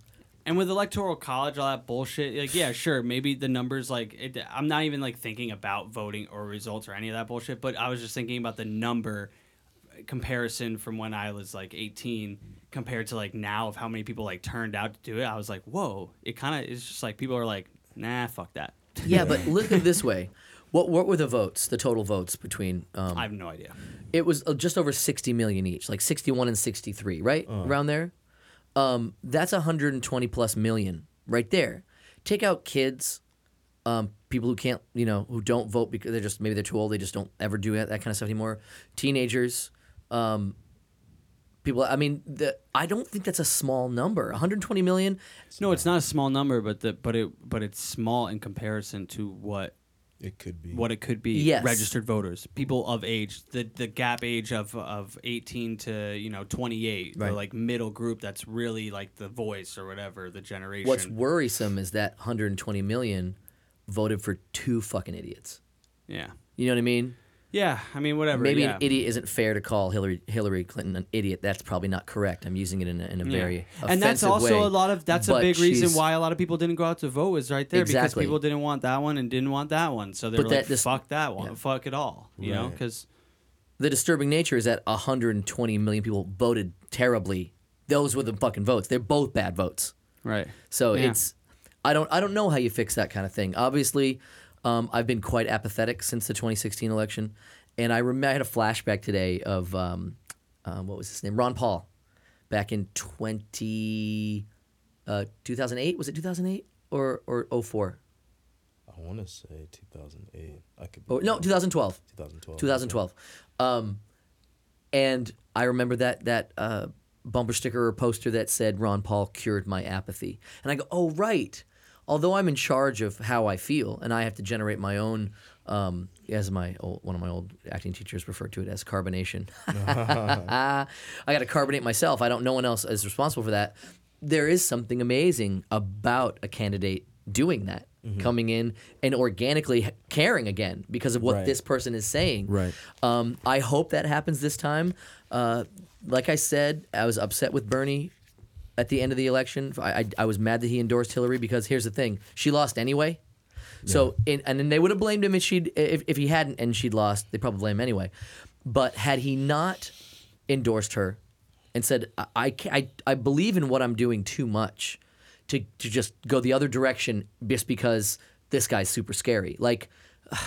And with electoral college, all that bullshit, like yeah, sure, maybe the numbers, like it, I'm not even like thinking about voting or results or any of that bullshit, but I was just thinking about the number comparison from when I was like 18 compared to like now of how many people like turned out to do it. I was like, whoa, it kind of is just like people are like, nah, fuck that. [laughs] Yeah, but look at this way. What what were the votes? The total votes between um, I have no idea. it was uh, just over 60 million each, like 61 and 63, right? Around there. Um, that's 120 plus million right there. Take out kids, um, people who can't, you know, who don't vote because they're just maybe they're too old, they just don't ever do that, kind of stuff anymore. Teenagers, um, people. I mean, the, I don't think that's a small number. 120 million. No, it's not a small number, but the but it but it's small in comparison to what It could be. what it could be Yes. registered voters people of age the the gap age of of 18 to you know 28 Right. the like middle group that's really like the voice or whatever the generation What's worrisome is that 120 million voted for two fucking idiots. yeah You know what I mean? Yeah i mean whatever Maybe yeah. an idiot isn't fair to call Hillary Hillary Clinton an idiot. That's probably not correct. I'm using it in a, in a Yeah. very and that's also way, a lot of that's a big reason why a lot of people didn't go out to vote is right there Exactly. because people didn't want that one and didn't want that one so they're But like that dis- fuck that one yeah. fuck it all you know because the disturbing nature is that 120 million people voted terribly. Those were the fucking votes. They're both bad votes. right So Yeah. it's I don't I don't know how you fix that kind of thing. Obviously, um, I've been quite apathetic since the 2016 election, and I remember I had a flashback today of um, uh, what was his name, Ron Paul, back in 20 uh, 2008 was it 2008 or or 04? I want to say 2008. I could. Be Oh, no, 2012. 2012. 2012. Um, and I remember that that uh, bumper sticker or poster that said Ron Paul cured my apathy. And I go, oh right. Although I'm in charge of how I feel, and I have to generate my own, um, as my old, one of my old acting teachers referred to it as carbonation. [laughs] I got to carbonate myself. I don't. No one else is responsible for that. There is something amazing about a candidate doing that, coming in and organically caring again because of what Right. this person is saying. Right. Um, I hope that happens this time. Uh, like I said, I was upset with Bernie at the end of the election. I, I, I was mad that he endorsed Hillary because here's the thing: she lost anyway. So, in, and then they would have blamed him if she'd if, if he hadn't and she'd lost. They probably blame him anyway. But had he not endorsed her and said, I, I, I, I believe in what I'm doing too much to, to just go the other direction just because this guy's super scary. Like, [sighs]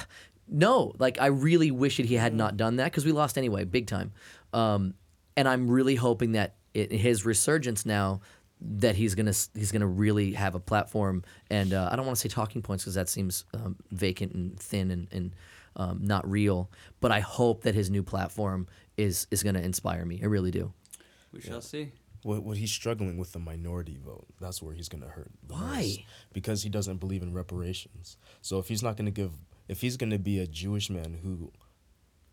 no, like I really wish that he had not done that because we lost anyway, big time. Um, and I'm really hoping that it, his resurgence now that he's gonna he's gonna really have a platform and uh, I don't want to say talking points because that seems um, vacant and thin and, and um, not real. But I hope that his new platform is is gonna inspire me. I really do. we shall see What, what he's struggling with the minority vote. That's where he's gonna hurt. the Why? most. Because he doesn't believe in reparations. So if he's not gonna give, if he's gonna be a Jewish man who,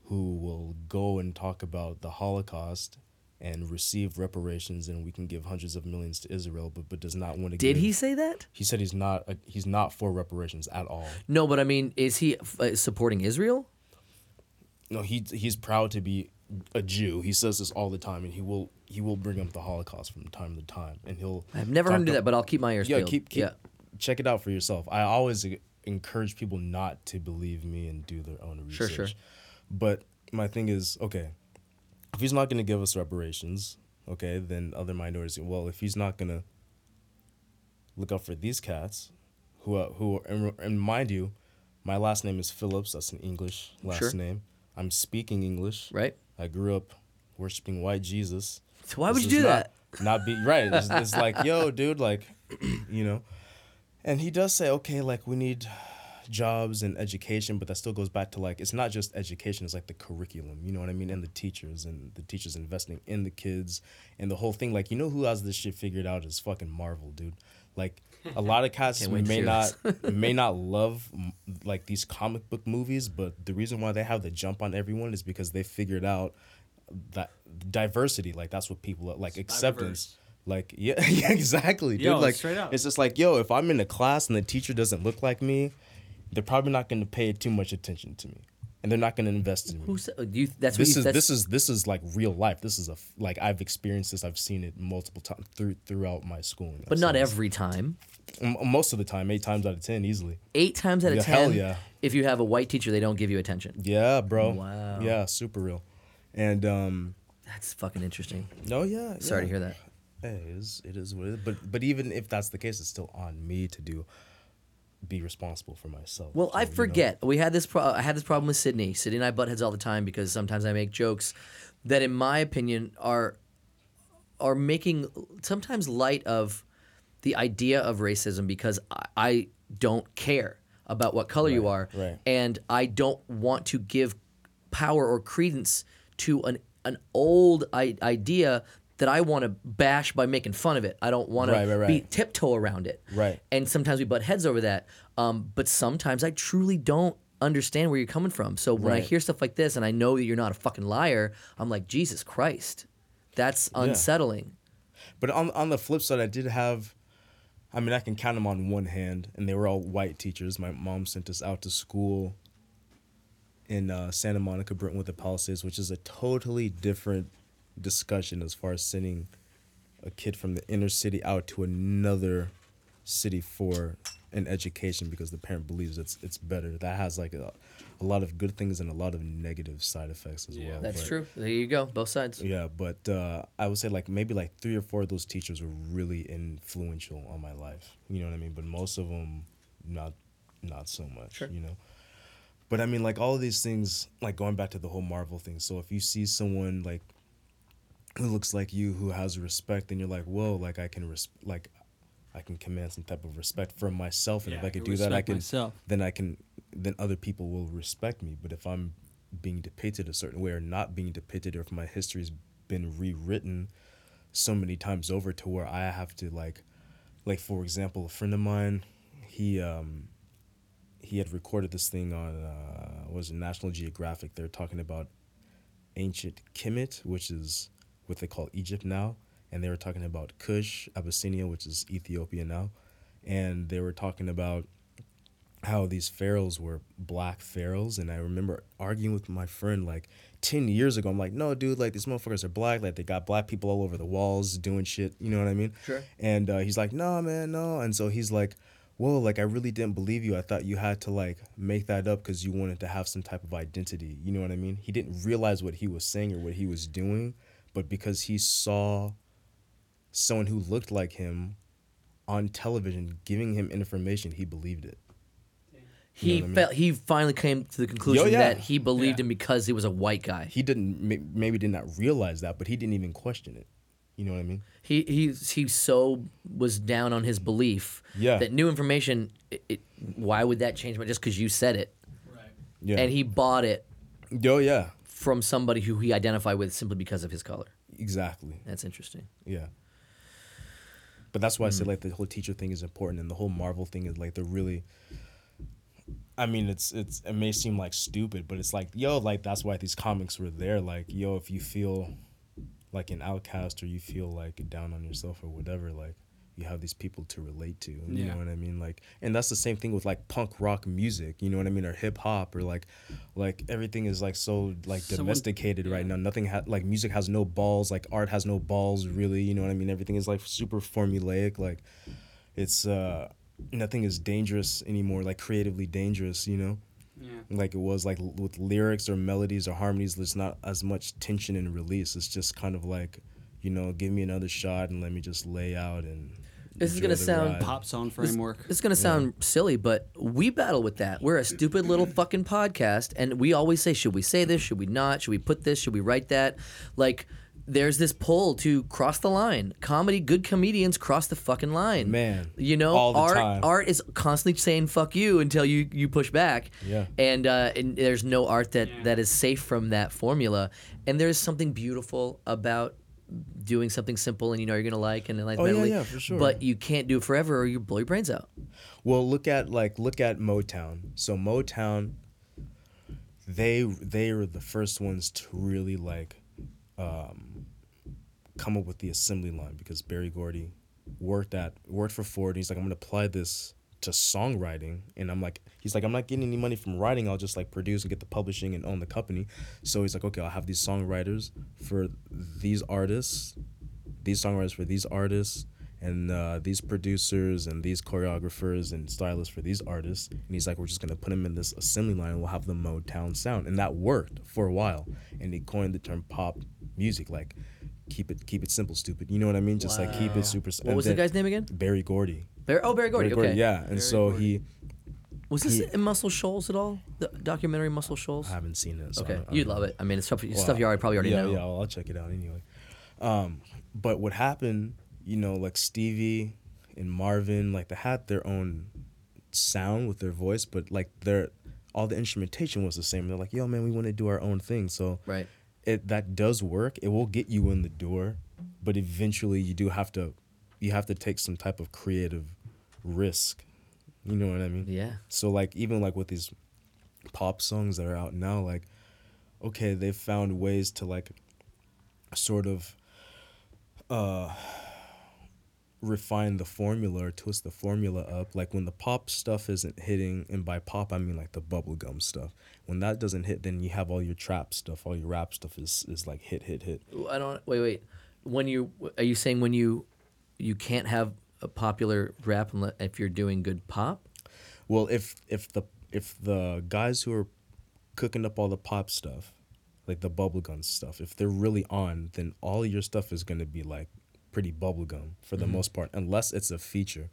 who will go and talk about the Holocaust and receive reparations, and we can give hundreds of millions to Israel, but but does not want to. Did give, he say that? He said he's not. A, he's not for reparations at all. No, but I mean, is he uh, supporting Israel? No, he he's proud to be a Jew. He says this all the time, and he will he will bring up the Holocaust from time to time, and he'll. I've never heard him do that, but I'll keep my ears yeah, peeled. keep, keep yeah. check it out for yourself. I always encourage people not to believe me and do their own research. Sure, sure. But my thing is, okay, if he's not going to give us reparations, okay, then other minorities. Well, if he's not going to look out for these cats, who are, who are, and, and mind you, my last name is Phillips. That's an English last Sure. name. I'm speaking English. Right. I grew up worshiping white Jesus. So why would you do not- that? Not be right. It's, it's like, [laughs] yo, dude, like, [clears throat] you know. And he does say, okay, like we need jobs and education, but that still goes back to like it's not just education; it's like the curriculum. You know what I mean? And the teachers and the teachers investing in the kids and the whole thing. Like, you know who has this shit figured out is fucking Marvel, dude. Like, a lot of [laughs] cats Can't wait to may not [laughs] may not love like these comic book movies, but the reason why they have the jump on everyone is because they figured out that diversity. Like that's what people like acceptance. Like [laughs] yeah, yeah, exactly, dude. Yo, like straight up. it's just like yo, if I'm in a class and the teacher doesn't look like me, they're probably not going to pay too much attention to me, and they're not going to invest in me. Who said do you? That's what This you, is that's, this is this is like real life. This is a like I've experienced this. I've seen it multiple times through throughout my schooling. but not every time. Most of the time, eight times out of ten, easily. Eight times out of Yeah, ten, hell yeah. if you have a white teacher, they don't give you attention. Yeah, bro. Wow. Yeah, super real. And um, That's fucking interesting. no, yeah. Sorry to hear that. It is, it is what it is. But but even if that's the case, it's still on me to do, be responsible for myself. Well, So, I you know. forget. We had this. Pro- I had this problem with Sydney. Sydney and I butt heads all the time because sometimes I make jokes that, in my opinion, are are making sometimes light of the idea of racism because I, I don't care about what color you are, right. and I don't want to give power or credence to an an old I- idea that I want to bash by making fun of it. I don't want Right, to right, be right. tiptoe around it. Right. And sometimes we butt heads over that. Um, but sometimes I truly don't understand where you're coming from. So when I hear stuff like this and I know that you're not a fucking liar, I'm like, Jesus Christ, that's unsettling. But on on the flip side, I did have, I mean, I can count them on one hand, and they were all white teachers. My mom sent us out to school in uh, Santa Monica, Brentwood, the Palisades, which is a totally different discussion as far as sending a kid from the inner city out to another city for an education because the parent believes it's it's better. That has like a, a lot of good things and a lot of negative side effects as well. That's but- true. There you go. Both sides. yeah, but uh, I would say like maybe like three or four of those teachers were really influential on my life. You know what I mean? But most of them, not, not so much. Sure. You know. But I mean, like all of these things, like going back to the whole Marvel thing. So if you see someone like who looks like you, who has respect, then you're like, whoa, like I can res- like I can command some type of respect for myself, and Yeah, if I I could can do that, I can myself. then I can then other people will respect me. But if I'm being depicted a certain way or not being depicted, or if my history's been rewritten so many times over to where I have to like, like for example, a friend of mine, he um, he had recorded this thing on uh, was it National Geographic. They're talking about ancient Kemet, which is what they call Egypt now, and they were talking about Kush, Abyssinia, which is Ethiopia now, and they were talking about how these pharaohs were black pharaohs and i remember arguing with my friend like 10 years ago i'm like no dude like these motherfuckers are black like they got black people all over the walls doing shit you know what i mean Sure. and uh, he's like no man no and so he's like whoa like i really didn't believe you i thought you had to like make that up because you wanted to have some type of identity you know what i mean he didn't realize what he was saying or what he was doing but because he saw someone who looked like him on television giving him information he believed it He I mean? felt he finally came to the conclusion oh, yeah. that he believed Yeah. him because he was a white guy. he didn't maybe did not realize that, but he didn't even question it. You know what I mean? He he he so was down on his belief Yeah. that new information. It, it, why would that change? Just because you said it, Right. Yeah. and he bought it oh yeah, from somebody who he identified with simply because of his color. exactly. That's interesting. Yeah. But that's why I Hmm. said like the whole teacher thing is important, and the whole Marvel thing is like they're really. I mean, it's it's it may seem like stupid, but it's like yo, like that's why these comics were there. Like yo, if you feel like an outcast or you feel like down on yourself or whatever, like you have these people to relate to. You Yeah. know what I mean? Like, and that's the same thing with like punk rock music. You know what I mean? Or hip hop or like, like everything is like so like Someone- domesticated right now. Nothing ha- like music has no balls. Like art has no balls really. You know what I mean? Everything is like super formulaic. Like, it's uh nothing is dangerous anymore. Like creatively dangerous. You know Yeah. like it was like l- with lyrics or melodies or harmonies there's not as much tension and release it's just kind of like you know give me another shot and let me just lay out and This is gonna sound ride. Pop song framework. this is gonna sound silly, but we battle with that. We're a stupid little fucking podcast, and we always say, should we say this? Should we not? Should we put this? Should we write that? Like, there's this pull to cross the line. Comedy, good comedians cross the fucking line. Man, you know, all the art time. art is constantly saying "fuck you" until you you push back. Yeah. and uh, and there's no art that Yeah. that is safe from that formula. And there's something beautiful about doing something simple and you know you're gonna like and nice Oh, yeah, yeah, for sure. But you can't do it forever or you blow your brains out. well look at like look at motown so motown they they were the first ones to really like um come up with the assembly line because berry gordy worked at worked for ford and he's like i'm gonna apply this to songwriting and i'm like he's like i'm not getting any money from writing. I'll just like produce and get the publishing and own the company. So he's like okay i'll have these songwriters for these artists these songwriters for these artists and uh, these producers and these choreographers and stylists for these artists. And he's like we're just going to put them in this assembly line and we'll have the motown sound. And that worked for a while and he coined the term pop music like keep it keep it simple stupid you know what i mean just like keep it super What was the guy's name again? berry gordy Berry, oh, Berry Gordy. Berry okay. yeah and so he Was this he- in Muscle Shoals at all? The documentary Muscle Shoals? i haven't seen it so okay, you'd love it. I mean, it's stuff, Well, stuff you already probably already yeah, know. Yeah, well, I'll check it out anyway. Um, but what happened, you know, like Stevie and Marvin, like they had their own sound with their voice, but like their all the instrumentation was the same. They're like, yo, man, we want to do our own thing. So Right. It that does work. It will get you in the door, but eventually you do have to, you have to take some type of creative risk. You know what I mean? Yeah. So like even like with these pop songs that are out now, like, okay, they've found ways to like, sort of, uh, refine the formula or twist the formula up. Like when the pop stuff isn't hitting, and by pop I mean like the bubblegum stuff. When that doesn't hit, then you have all your trap stuff, all your rap stuff is is like hit, hit, hit. I don't. Wait, wait. When you are you saying when you you can't have a popular rap if you're doing good pop? Well, if if the if the guys who are cooking up all the pop stuff, like the bubblegum stuff, if they're really on, then all your stuff is gonna be like pretty bubblegum for the most part, unless it's a feature.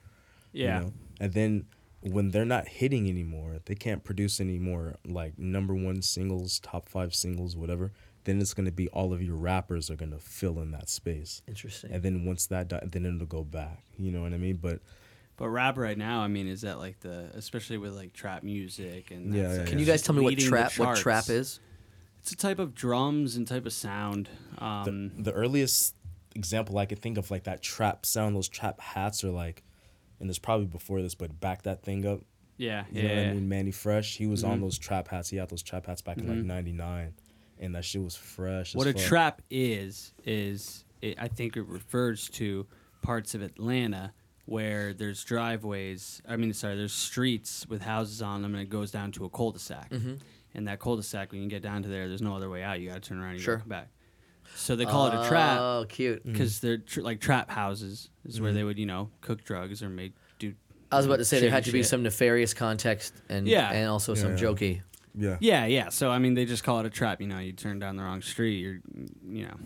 you Yeah. know? And then when they're not hitting anymore, they can't produce any more like number one singles, top five singles, whatever. Then it's gonna be all of your rappers are gonna fill in that space. Interesting. And then once that, di- then it'll go back. You know what I mean? But But rap right now, I mean, is that like the especially with like trap music and Yeah, yeah, like, Can you guys tell me what trap what trap is? It's a type of drums and type of sound. the, Um, the earliest example I could think of like that trap sound, those trap hats are like, and there's probably before this, but back that thing up. yeah, You yeah. know yeah. I mean? Mannie Fresh, he was on Mhm. those trap hats. He had those trap hats back in like Mhm. '99, and that shit was fresh. What a fuck. trap is is it, I think it refers to parts of Atlanta where there's driveways. I mean, sorry, there's streets with houses on them, and it goes down to a cul-de-sac. Mhm. And that cul-de-sac, when you get down to there, there's no other way out. You got to turn around and Sure. go back. So they call it a trap Oh, cute. Mm. because they're tr- like trap houses is where mm. they would you know cook drugs or make do. I was about to say there had to be shit. some nefarious context and Yeah. and also some Yeah. jokey. Yeah. Yeah, yeah. So I mean, they just call it a trap. You know, you turn down the wrong street. You're, you know,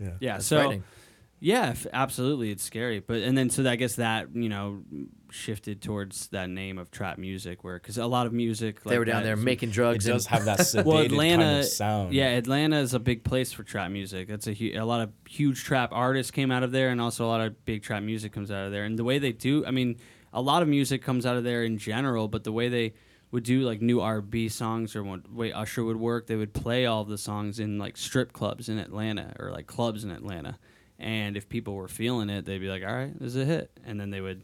Yeah. yeah. That's so frightening. Yeah, f- absolutely, it's scary. But and then so I guess that you know shifted towards that name of trap music, where because a lot of music they were down that there is- making It drugs. does and, have that [laughs] sedated Well, kind Atlanta, of sound. yeah, Atlanta is a big place for trap music. That's a hu- a lot of huge trap artists came out of there, and also a lot of big trap music comes out of there. And the way they do, I mean, a lot of music comes out of there in general, but the way they would do like new R&B songs or what way Usher would work, they would play all of the songs in like strip clubs in Atlanta or like clubs in Atlanta. And if people were feeling it, they'd be like, "All right, this is a hit," and then they would,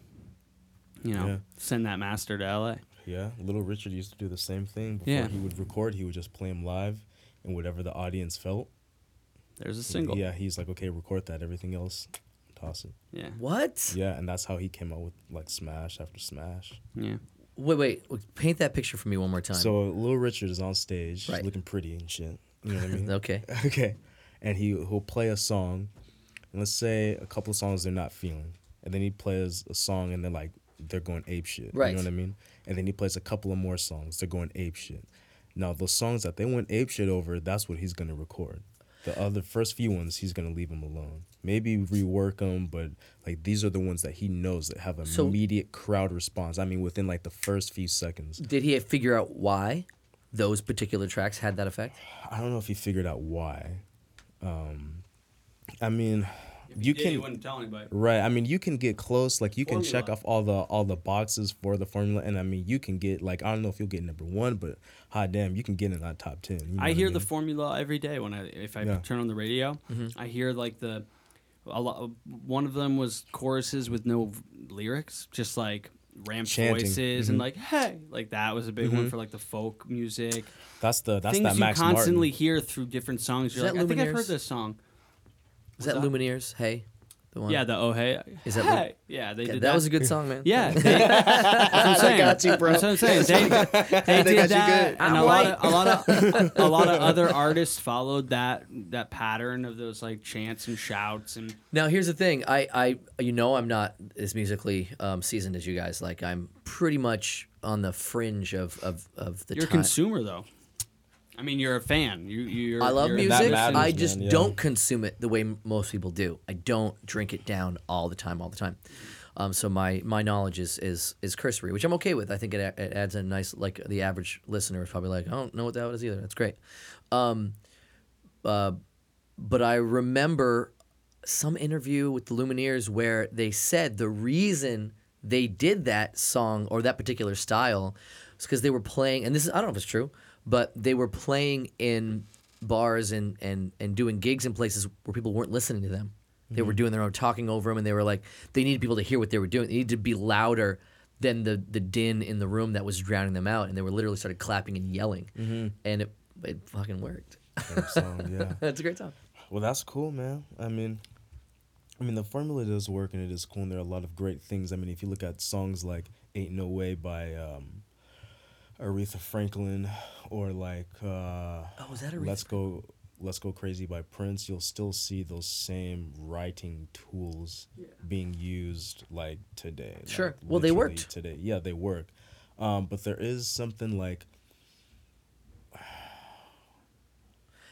you know, Yeah. send that master to L.A. Yeah, Little Richard used to do the same thing. Before Yeah. he would record, he would just play them live, and whatever the audience felt. There's a single. Yeah, he's like, okay, record that. Everything else, toss it. yeah, what? Yeah, and that's how he came out with like smash after smash. yeah. Wait, wait. Paint that picture for me one more time. So Little Richard is on stage, Right. looking pretty and shit. You know what I [laughs] mean? okay. [laughs] okay, and he he'll play a song, and let's say a couple of songs they're not feeling, and then he plays a song and they're like they're going ape shit. Right. You know what I mean? And then he plays a couple of more songs, they're going ape shit. Now those songs that they went ape shit over, that's what he's gonna record. The other first few ones, he's gonna leave them alone. Maybe rework them, but like these are the ones that he knows that have So- immediate crowd response. I mean, within like the first few seconds. Did he figure out why those particular tracks had that effect? I don't know if he figured out why. Um, I mean, you can wouldn't tell anybody. right. I mean, you can get close. Like you can check off all the all the boxes for the formula, and I mean, you can get like I don't know if you'll get number one, but hot damn, you can get in that top ten. you know I what hear mean? the formula every day when I if I Yeah. turn on the radio. I hear like the a lot. One of them was choruses with no v- lyrics, just like ramp Chanting. voices Mhm. and like hey, like that was a big one for like the folk music. that's the that's Things that you constantly Martin. hear through different songs. You're that like, I think I've heard this song. Is that that? Lumineers? Hey, the one. Yeah, the oh hey, Is that hey. yeah they did that, that. was a good song, man. Yeah, they, [laughs] that's what I'm [laughs] saying. got you, bro. That's what I'm saying. They, [laughs] they, did got you that, good. and I'm a lot, of, a lot of a lot of other artists followed that that pattern of those like chants and shouts and Now here's the thing. I, I you know I'm not as musically um, seasoned as you guys. Like I'm pretty much on the fringe of of, of the you're a consumer though. I mean, you're a fan. You you're. I love you're music. matters, I man, just yeah. don't consume it the way m- most people do. I don't drink it down all the time, all the time. Um, so my my knowledge is is is cursory, which I'm okay with. I think it, a- it adds a nice like the average listener is probably like, I don't know what that is either. That's great. Um, uh, but I remember some interview with the Lumineers where they said the reason they did that song or that particular style was because they were playing, and this is I don't know if it's true, but they were playing in bars and and and doing gigs in places where people weren't listening to them. They were doing their own talking over them, and they were like they needed people to hear what they were doing. They needed to be louder than the the din in the room that was drowning them out, and they were literally started clapping and yelling, and it it fucking worked. Song, yeah. [laughs] It's a great song. Well, that's cool, man. I mean, I mean, the formula does work and it is cool, and there are a lot of great things. I mean, if you look at songs like "Ain't No Way" by um, Aretha Franklin, or like uh, Oh, that Aretha "Let's Go, Let's Go Crazy" by Prince, you'll still see those same writing tools being used like today. Sure. like, Well, they worked. today. Yeah, they work. Um, but there is something like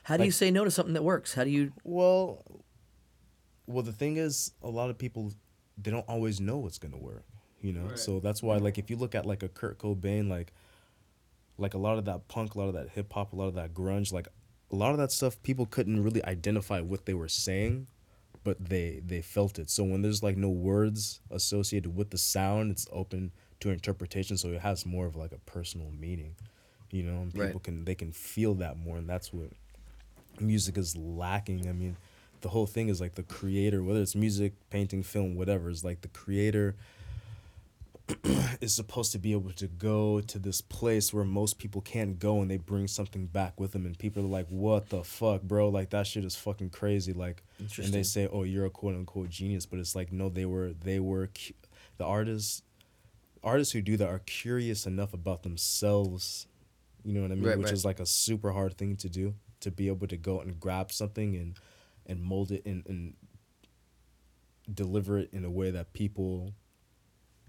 How do you say no to something that works? How do you? Well, well, the thing is, a lot of people they don't always know what's gonna work. You know, Right. so that's why, like, if you look at like a Kurt Cobain, like, like a lot of that punk, a lot of that hip hop, a lot of that grunge, like, a lot of that stuff, people couldn't really identify what they were saying, but they they felt it. So when there's like no words associated with the sound, it's open to interpretation. So it has more of like a personal meaning. You know, and people Right. can they can feel that more, and that's what music is lacking. I mean, the whole thing is like the creator, whether it's music, painting, film, whatever, is like the creator [clears throat] is supposed to be able to go to this place where most people can't go and they bring something back with them and people are like what the fuck bro? Like that shit is fucking crazy. Like and they say oh you're a quote unquote genius but it's like no they were they were cu- the artists artists who do that are curious enough about themselves you know what i mean Right, which right. is like a super hard thing to do to be able to go and grab something and and mold it and, and deliver it in a way that people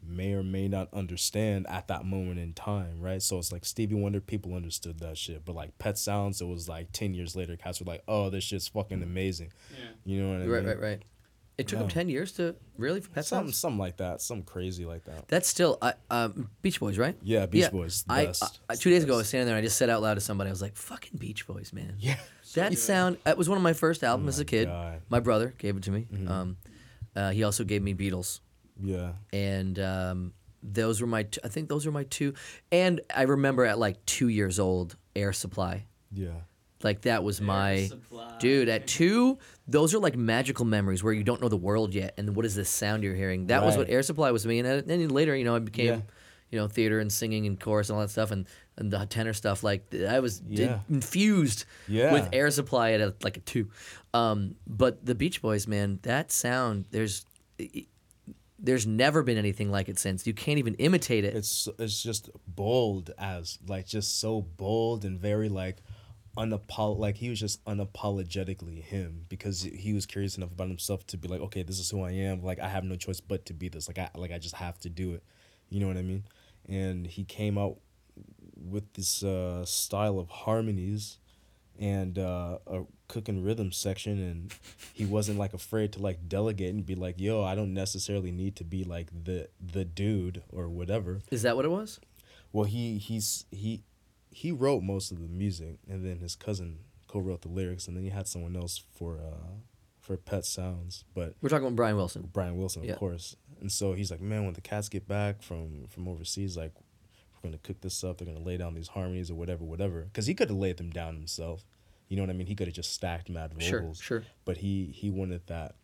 may or may not understand at that moment in time, right? So it's like Stevie Wonder, people understood that shit, but like Pet Sounds, it was like ten years later, cats were like, "Oh, this shit's fucking amazing," Yeah. you know what I Right, mean? right, right. right. It took them Yeah. ten years to really for Pet Something, Sounds. something like that, something crazy like that. That's still I um, Beach Boys, right? Yeah, Beach Boys, the I. I- two days ago, I was standing there. and I just said out loud to somebody, I was like, "Fucking Beach Boys, man." Yeah, [laughs] That sound. That was one of my first albums as a kid. God. Mm-hmm. My brother gave it to me. Um, uh, he also gave me Beatles, yeah, and um, those were my. T- I think those were my two. And I remember at like two years old, Air Supply. yeah. Like that was my Supply. dude at two. Those are like magical memories where you don't know the world yet, and what is this sound you're hearing? That was what Air Supply was to me. And then later, you know, I became, Yeah. you know, theater and singing and chorus and all that stuff, and and the tenor stuff. Like I was d- infused Yeah. with Air Supply at a, like a two. Um, but the Beach Boys, man, that sound there's. There's never been anything like it since. You can't even imitate it. It's it's just bold as like just so bold and very like unapol like he was just unapologetically him because he was curious enough about himself to be like okay this is who I am like I have no choice but to be this like I like I just have to do it you know what I mean and he came out with this uh, style of harmonies and uh, a cook and rhythm section and he wasn't like afraid to like delegate and be like yo I don't necessarily need to be like the the dude or whatever Is that what it was? well, he he's he he wrote most of the music, and then his cousin co-wrote the lyrics, and then he had someone else for uh for Pet Sounds, but We're talking about Brian Wilson. Brian Wilson, of Yeah. course. And so he's like, man, when the cats get back from from overseas, like we're gonna cook this up. They're gonna lay down these harmonies or whatever, whatever. Because he could have laid them down himself. You know what I mean? He could have just stacked mad Sure, vocals. sure. But he he wanted that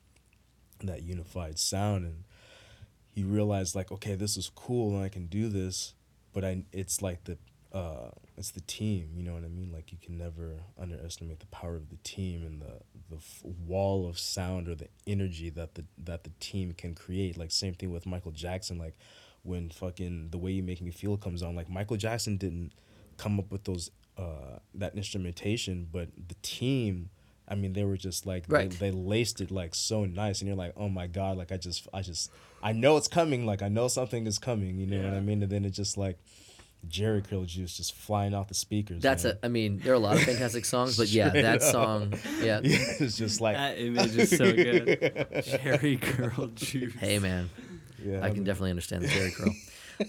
that unified sound, and he realized like, okay, this is cool, and I can do this. But I, it's like the uh, it's the team. You know what I mean? Like you can never underestimate the power of the team and the the f- wall of sound or the energy that the that the team can create. Like same thing with Michael Jackson. Like when fucking the way you make me feel comes on. Like Michael Jackson didn't come up with those uh, that instrumentation, but the team. I mean, they were just like Right. they, they laced it like so nice, and you're like, oh my god, like I just, I just, I know it's coming, like I know something is coming, you know what I mean? And then it just like Jheri Curl juice just flying off the speakers. That's man. a. I mean, there are a lot of fantastic [laughs] songs, but yeah, that up. song. [laughs] Yeah. it's just like That image is so good. [laughs] Cherry girl juice. Hey man, yeah, I can definitely understand the Jheri curl.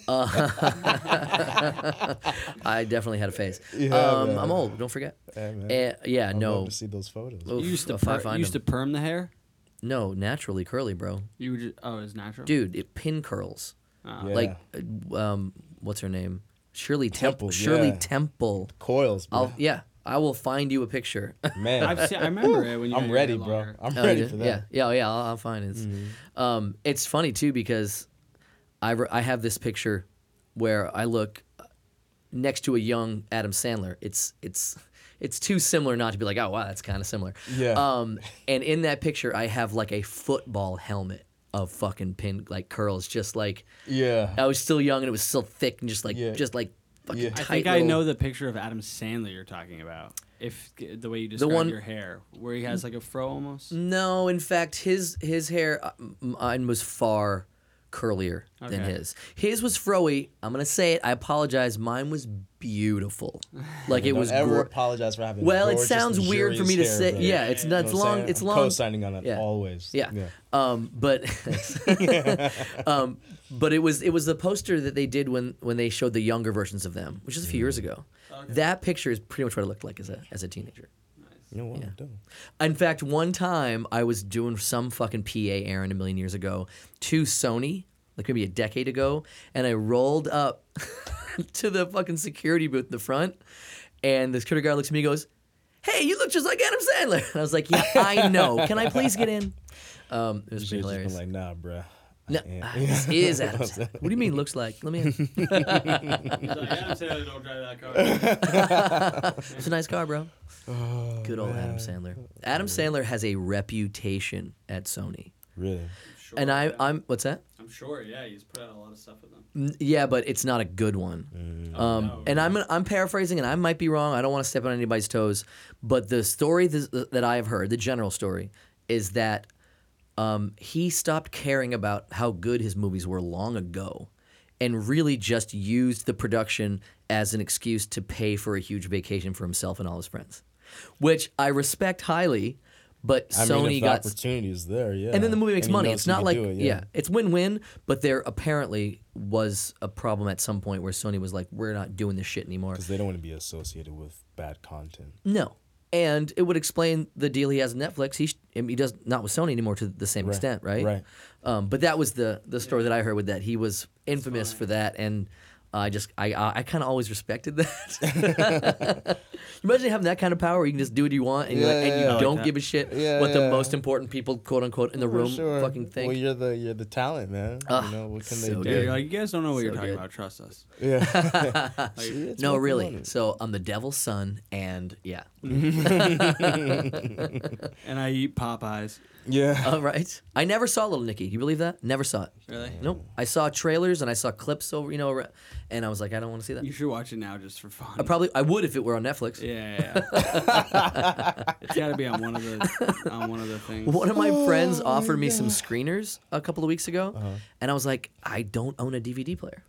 Uh, [laughs] I definitely had a phase. Yeah, um. I'm old. Don't forget. Hey, man. Eh, yeah, I'd no, to see those photos. Oof, You used to per- you used to perm the hair. no, naturally curly, bro. You would just, oh, it's natural. Dude, it pin curls. Oh. Yeah. Like, uh, um, what's her name? Shirley Temple. Temple, Shirley yeah. Temple. Coils, bro. I'll yeah. I will find you a picture. man. [laughs] I've seen, I remember it when you. I'm ready, bro. I'm Oh, ready for that. Mm-hmm. Yeah, yeah, oh, yeah. I'll, I'll find it. It's, um, it's funny too because I re- I have this picture where I look next to a young Adam Sandler. It's it's it's too similar not to be like, oh wow, that's kind of similar. Yeah. Um, and in that picture, I have like a football helmet of fucking pin like curls, just like Yeah. I was still young and it was still thick and just like Yeah. just like fucking Yeah. I I tight. think I know the picture of Adam Sandler you're talking about. If the way you describe one- your hair, where he has like a fro almost. No, in fact, his his hair uh, mine was far curlier than his. His was froey. I'm gonna say it. I apologize. Mine was beautiful. [laughs] Like it Don't was. ever gor- apologize for having. Well, it sounds weird for me to say. hair. Yeah, it's not. It's You know long. saying? It's I'm long. Co-signing on that Yeah. always. Yeah. Um, but [laughs] [laughs] um, but it was it was the poster that they did when when they showed the younger versions of them, which is a few years ago. That picture is pretty much what I looked like as a as a teenager. You know what? I'm doing. In fact, one time I was doing some fucking PA errand a million years ago to Sony, like maybe a decade ago, and I rolled up [laughs] to the fucking security booth in the front, and the security guard looks at me and goes, Hey, you look just like Adam Sandler. And [laughs] I was like, Yeah, I know. Can I please get in? [laughs] Um, it was pretty hilarious. just been like, nah, bruh. I no, can't. ah, this [laughs] is Adam Sandler. What do you mean looks like? Let me in. He's like, Adam Sandler don't drive that car. It's a nice car, bro. Oh, Good old Adam Sandler. Adam Sandler has a reputation at Sony. Really? Sure, And I, yeah. I'm, what's that? I'm sure. Yeah, he's put out a lot of stuff with them. N- Yeah, but it's not a good one. Mm. Um, no, and I'm I'm paraphrasing, and I might be wrong. I don't want to step on anybody's toes, but the story th- that I have heard, the general story, is that um, he stopped caring about how good his movies were long ago, and really just used the production as an excuse to pay for a huge vacation for himself and all his friends, which I respect highly. But I Sony mean, if the got opportunity is there, yeah. and then the movie makes And money. It's not like it, yeah. it's win-win. But there apparently was a problem at some point where Sony was like, "We're not doing this shit anymore." because they don't want to be associated with bad content. No, and it would explain the deal he has with Netflix. He sh- he does not with Sony anymore to the same Right, extent, right? right. Um, but that was the the story that I heard with that. He was infamous for that, and I just I I, I kind of always respected that. [laughs] [laughs] Imagine having that kind of power. You can just do what you want, and, you're like, Yeah, and you yeah, yeah. don't that. give a shit Yeah, what the most important people, quote unquote, in the For room sure. fucking think. Well, you're the you're the talent, man. Ugh, you ah, know what can so they do? Yeah, you're like, you guys don't know what you're talking good. about. Trust us. [laughs] Yeah. Like, No, really. money. So I'm the devil's son, and yeah. and I eat Popeyes. Yeah. [laughs] All right. I never saw Little Nicky. You believe that? Never saw it. Really? Nope. I saw trailers and I saw clips over, you know, and I was like, I don't want to see that. You should watch it now just for fun. I probably I would if it were on Netflix. Yeah, yeah. yeah. [laughs] it's got to be on one of the on one of the things. One of my Oh friends offered me some screeners a couple of weeks ago, Uh-huh. and I was like, I don't own a DVD player.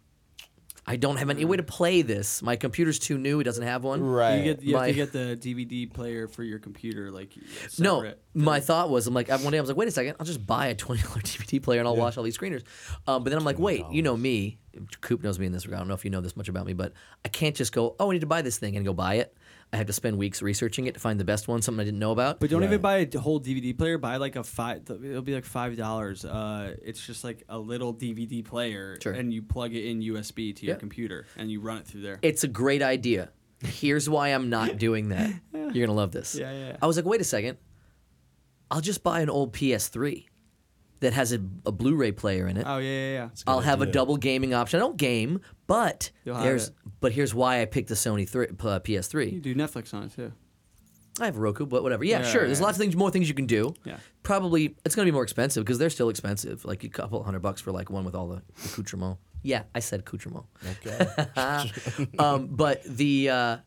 I don't have any way to play this. My computer's too new; it doesn't have one. Right. You get you have to get the DVD player for your computer, like yeah, No, separate. my thought was, I'm like, one day I was like, wait a second, I'll just buy a twenty dollar [laughs] DVD player and I'll watch all these screeners. Um, but then I'm like, wait, you know me, Coop knows me in this regard. I don't know if you know this much about me, but I can't just go, oh, I need to buy this thing and go buy it. I have to spend weeks researching it to find the best one, something I didn't know about. But don't even buy a whole DVD player. Buy like a five. It'll be like five dollars. Uh, it's just like a little DVD player, Sure. and you plug it in USB to your Yeah. computer, and you run it through there. it's a great idea. Here's why I'm not [laughs] doing that. You're gonna love this. Yeah, yeah, yeah. I was like, wait a second. I'll just buy an old PS3 that has a, a Blu-ray player in it. oh yeah, yeah, yeah. I'll have a double gaming option. I don't game, but You'll there's it. but here's why I picked the Sony three, uh, You PS3. do Netflix on it too. I have a Roku, but whatever. Yeah, Yeah, sure. There's yeah. lots of things, more things you can do. Yeah. Probably it's gonna be more expensive because they're still expensive, like a couple hundred bucks for like one with all the accoutrement. Yeah, I said accoutrement. Okay. [laughs] um, but the uh,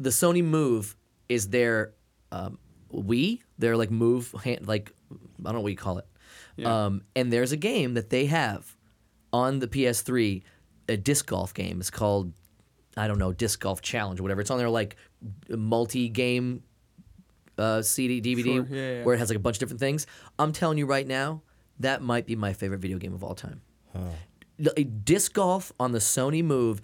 the Sony Move is their um, Wii. Their like Move hand, like I don't know what you call it. Yeah. Um, and there's a game that they have on the PS3, a disc golf game. It's called I don't know disc golf challenge or whatever. It's on their like multi game uh, CD DVD Sure, yeah, yeah. where it has like a bunch of different things. I'm telling you right now, that might be my favorite video game of all time. A disc golf on the Sony Move,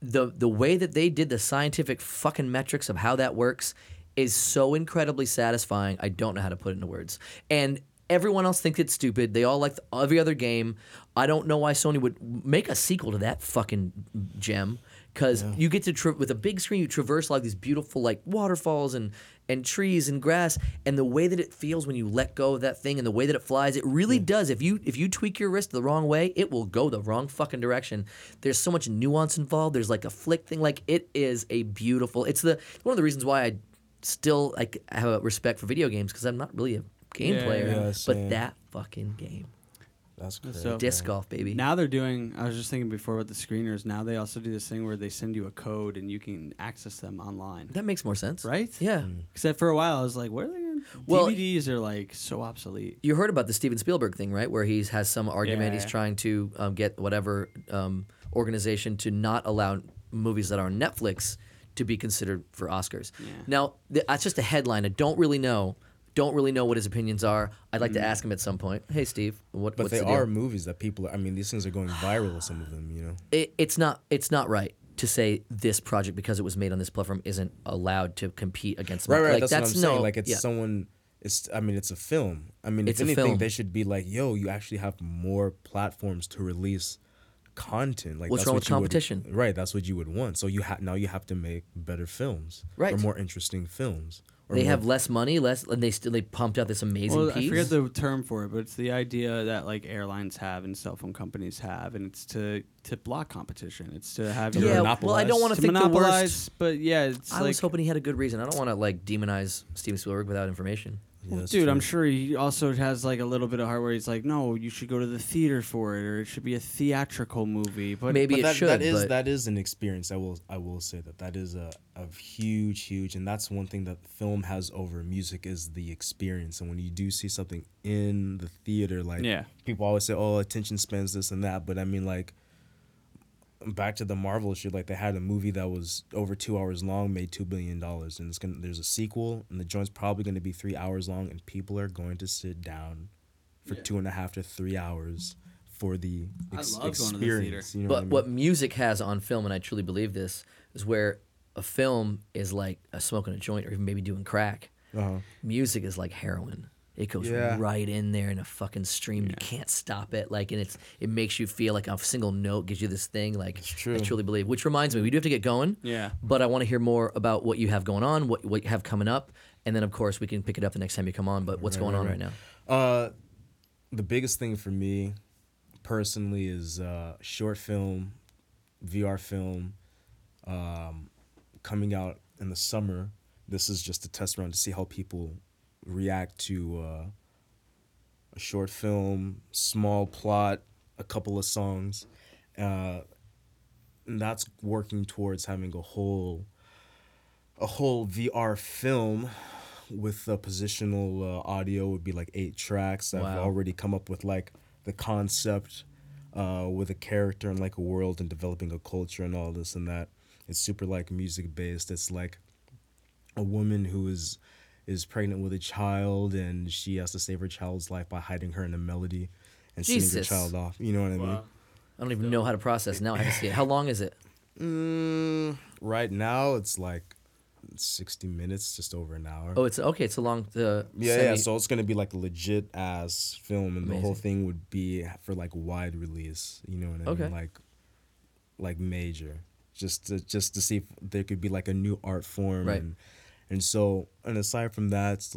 the the way that they did the scientific fucking metrics of how that works is so incredibly satisfying. I don't know how to put it into words. And everyone else thinks it's stupid. They all like the, every other game. I don't know why Sony would make a sequel to that fucking gem because you get to tra- with a big screen you traverse like these beautiful like waterfalls and and trees and grass and the way that it feels when you let go of that thing and the way that it flies it really does. If you if you tweak your wrist the wrong way it will go the wrong fucking direction. There's so much nuance involved. There's like a flick thing. Like it is a beautiful it's the one of the reasons why I still like have a respect for video games because I'm not really a game Yeah, player yeah, but same. that fucking game That's great. So- disc golf baby Now they're doing. I was just thinking before with the screeners. Now they also do this thing where they send you a code and you can access them online. that makes more sense Right? yeah Except for a while, I was like, "What are they?" Gonna? Well- DVDs are like so obsolete. you heard about the Steven Spielberg thing, right? Where he has some argument. He's Yeah. trying to um, get whatever um, organization to not allow movies that are on Netflix to be considered for Oscars. Yeah. Now, th- that's just a headline. I don't really know. Don't really know what his opinions are. I'd like to mm. ask him at some point. Hey, Steve, what, But what's they the deal? are movies that people. I mean, these things are going viral. Some of them, you know. it, it's not it's not right to say this project because it was made on this platform isn't allowed to compete against Right, right. like that's, what I'm no saying. Like it's yeah. someone. It's. I mean, it's a film. I mean, It's if anything, film. they should be like, "Yo, you actually have more platforms to release content." Like, What's that's wrong what with you would- competition? right. That's what you would want. So you have now you have to make better films, Right. or more interesting films. They have less money, less and they still they pumped out this amazing Well, piece. I forget the term for it, but it's the idea that like airlines have and cell phone companies have, and it's to to block competition. It's to have your- yeah, well, I don't want to think the monopolize, worst. but yeah, it's I like was hoping he had a good reason. I don't want to like demonize Steven Spielberg without information. Yeah, Well, that's dude, I'm sure he also has like a little bit of heart where he's like, no, you should go to the theater for it, or it should be a theatrical movie. But Maybe But it that, should, that is but that is an experience. I will I will say that that is a, a huge huge, and that's one thing that film has over music is the experience. And when you do see something in the theater, like Yeah. people always say, oh, attention spans this and that, but I mean like. Back to the Marvel shit, like they had a movie that was over two hours long, made two billion dollars, and it's gonna. There's a sequel, and the joint's probably gonna be three hours long, and people are going to sit down for two and a half to three hours for the I ex- love going to the theater. experience. You know but what I mean? what music has on film, and I truly believe this, is where a film is like a smoking a joint or even maybe doing crack. Uh-huh. Music is like heroin. It goes Yeah. right in there in a fucking stream. You can't stop it. Like, and it's it makes you feel like a single note gives you this thing. Like, true. I truly believe. Which reminds me, we do have to get going. Yeah. But I want to hear more about what you have going on, what what you have coming up, and then of course we can pick it up the next time you come on. But what's going on right now? Uh, the biggest thing for me personally is uh, short film, VR film, um, coming out in the summer. This is just a test run to see how people react to uh, a short film, small plot, a couple of songs. Uh, and that's working towards having a whole a whole VR film with the positional uh, audio would be like eight tracks. I've already come up with like the concept uh, with a character and like a world and developing a culture and all this and that. It's super like music based. It's like a woman who is is pregnant with a child and she has to save her child's life by hiding her in a melody and sending her child off. You know what I mean? I don't even know how to process. Now I have to see it. How long is it? Mm, right now it's like 60 minutes, just over an hour. Oh, it's okay. It's a long. Uh, Yeah, semi- yeah. So it's gonna be like a legit ass film, and the whole thing would be for like wide release. You know what I Okay. mean? Like, like major, just to just to see if there could be like a new art form, Right. and and so and aside from that,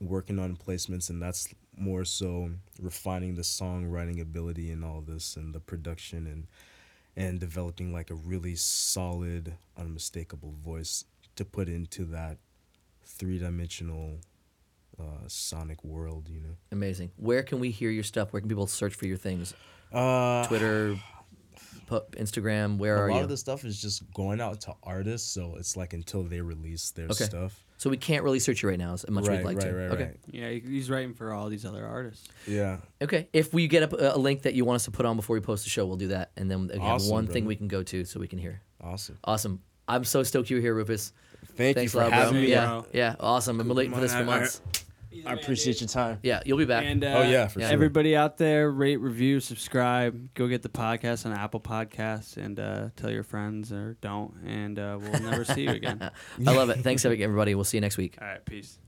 working on placements, and that's more so refining the songwriting ability and all this, and the production, and and developing like a really solid, unmistakable voice to put into that three dimensional uh, sonic world, you know. amazing. Where can we hear your stuff? Where can people search for your things? Uh, Twitter, pu- Instagram. Where a are you? A lot of the stuff is just going out to artists, so it's like until they release their Okay. stuff. So we can't really search you right now as much as Right, we'd like right, to. right, okay. right. Yeah, he's writing for all these other artists. Yeah. Okay. If we get a, a link that you want us to put on before we post the show, we'll do that, and then we have Awesome, one thing we can go to so we can hear. Awesome. Awesome. I'm so stoked you were here, Rufus. Thank Thanks you a for lot, having bro. me. Yeah, bro. yeah, awesome. I've been waiting for this for I- I- months. I appreciate your time. Yeah, you'll be back. And uh, Oh, yeah, for sure. everybody out there, rate, review, subscribe. Go get the podcast on Apple Podcasts and uh, tell your friends or don't, and uh, we'll never see you again. [laughs] I love it. Thanks, everybody. We'll see you next week. All right, peace.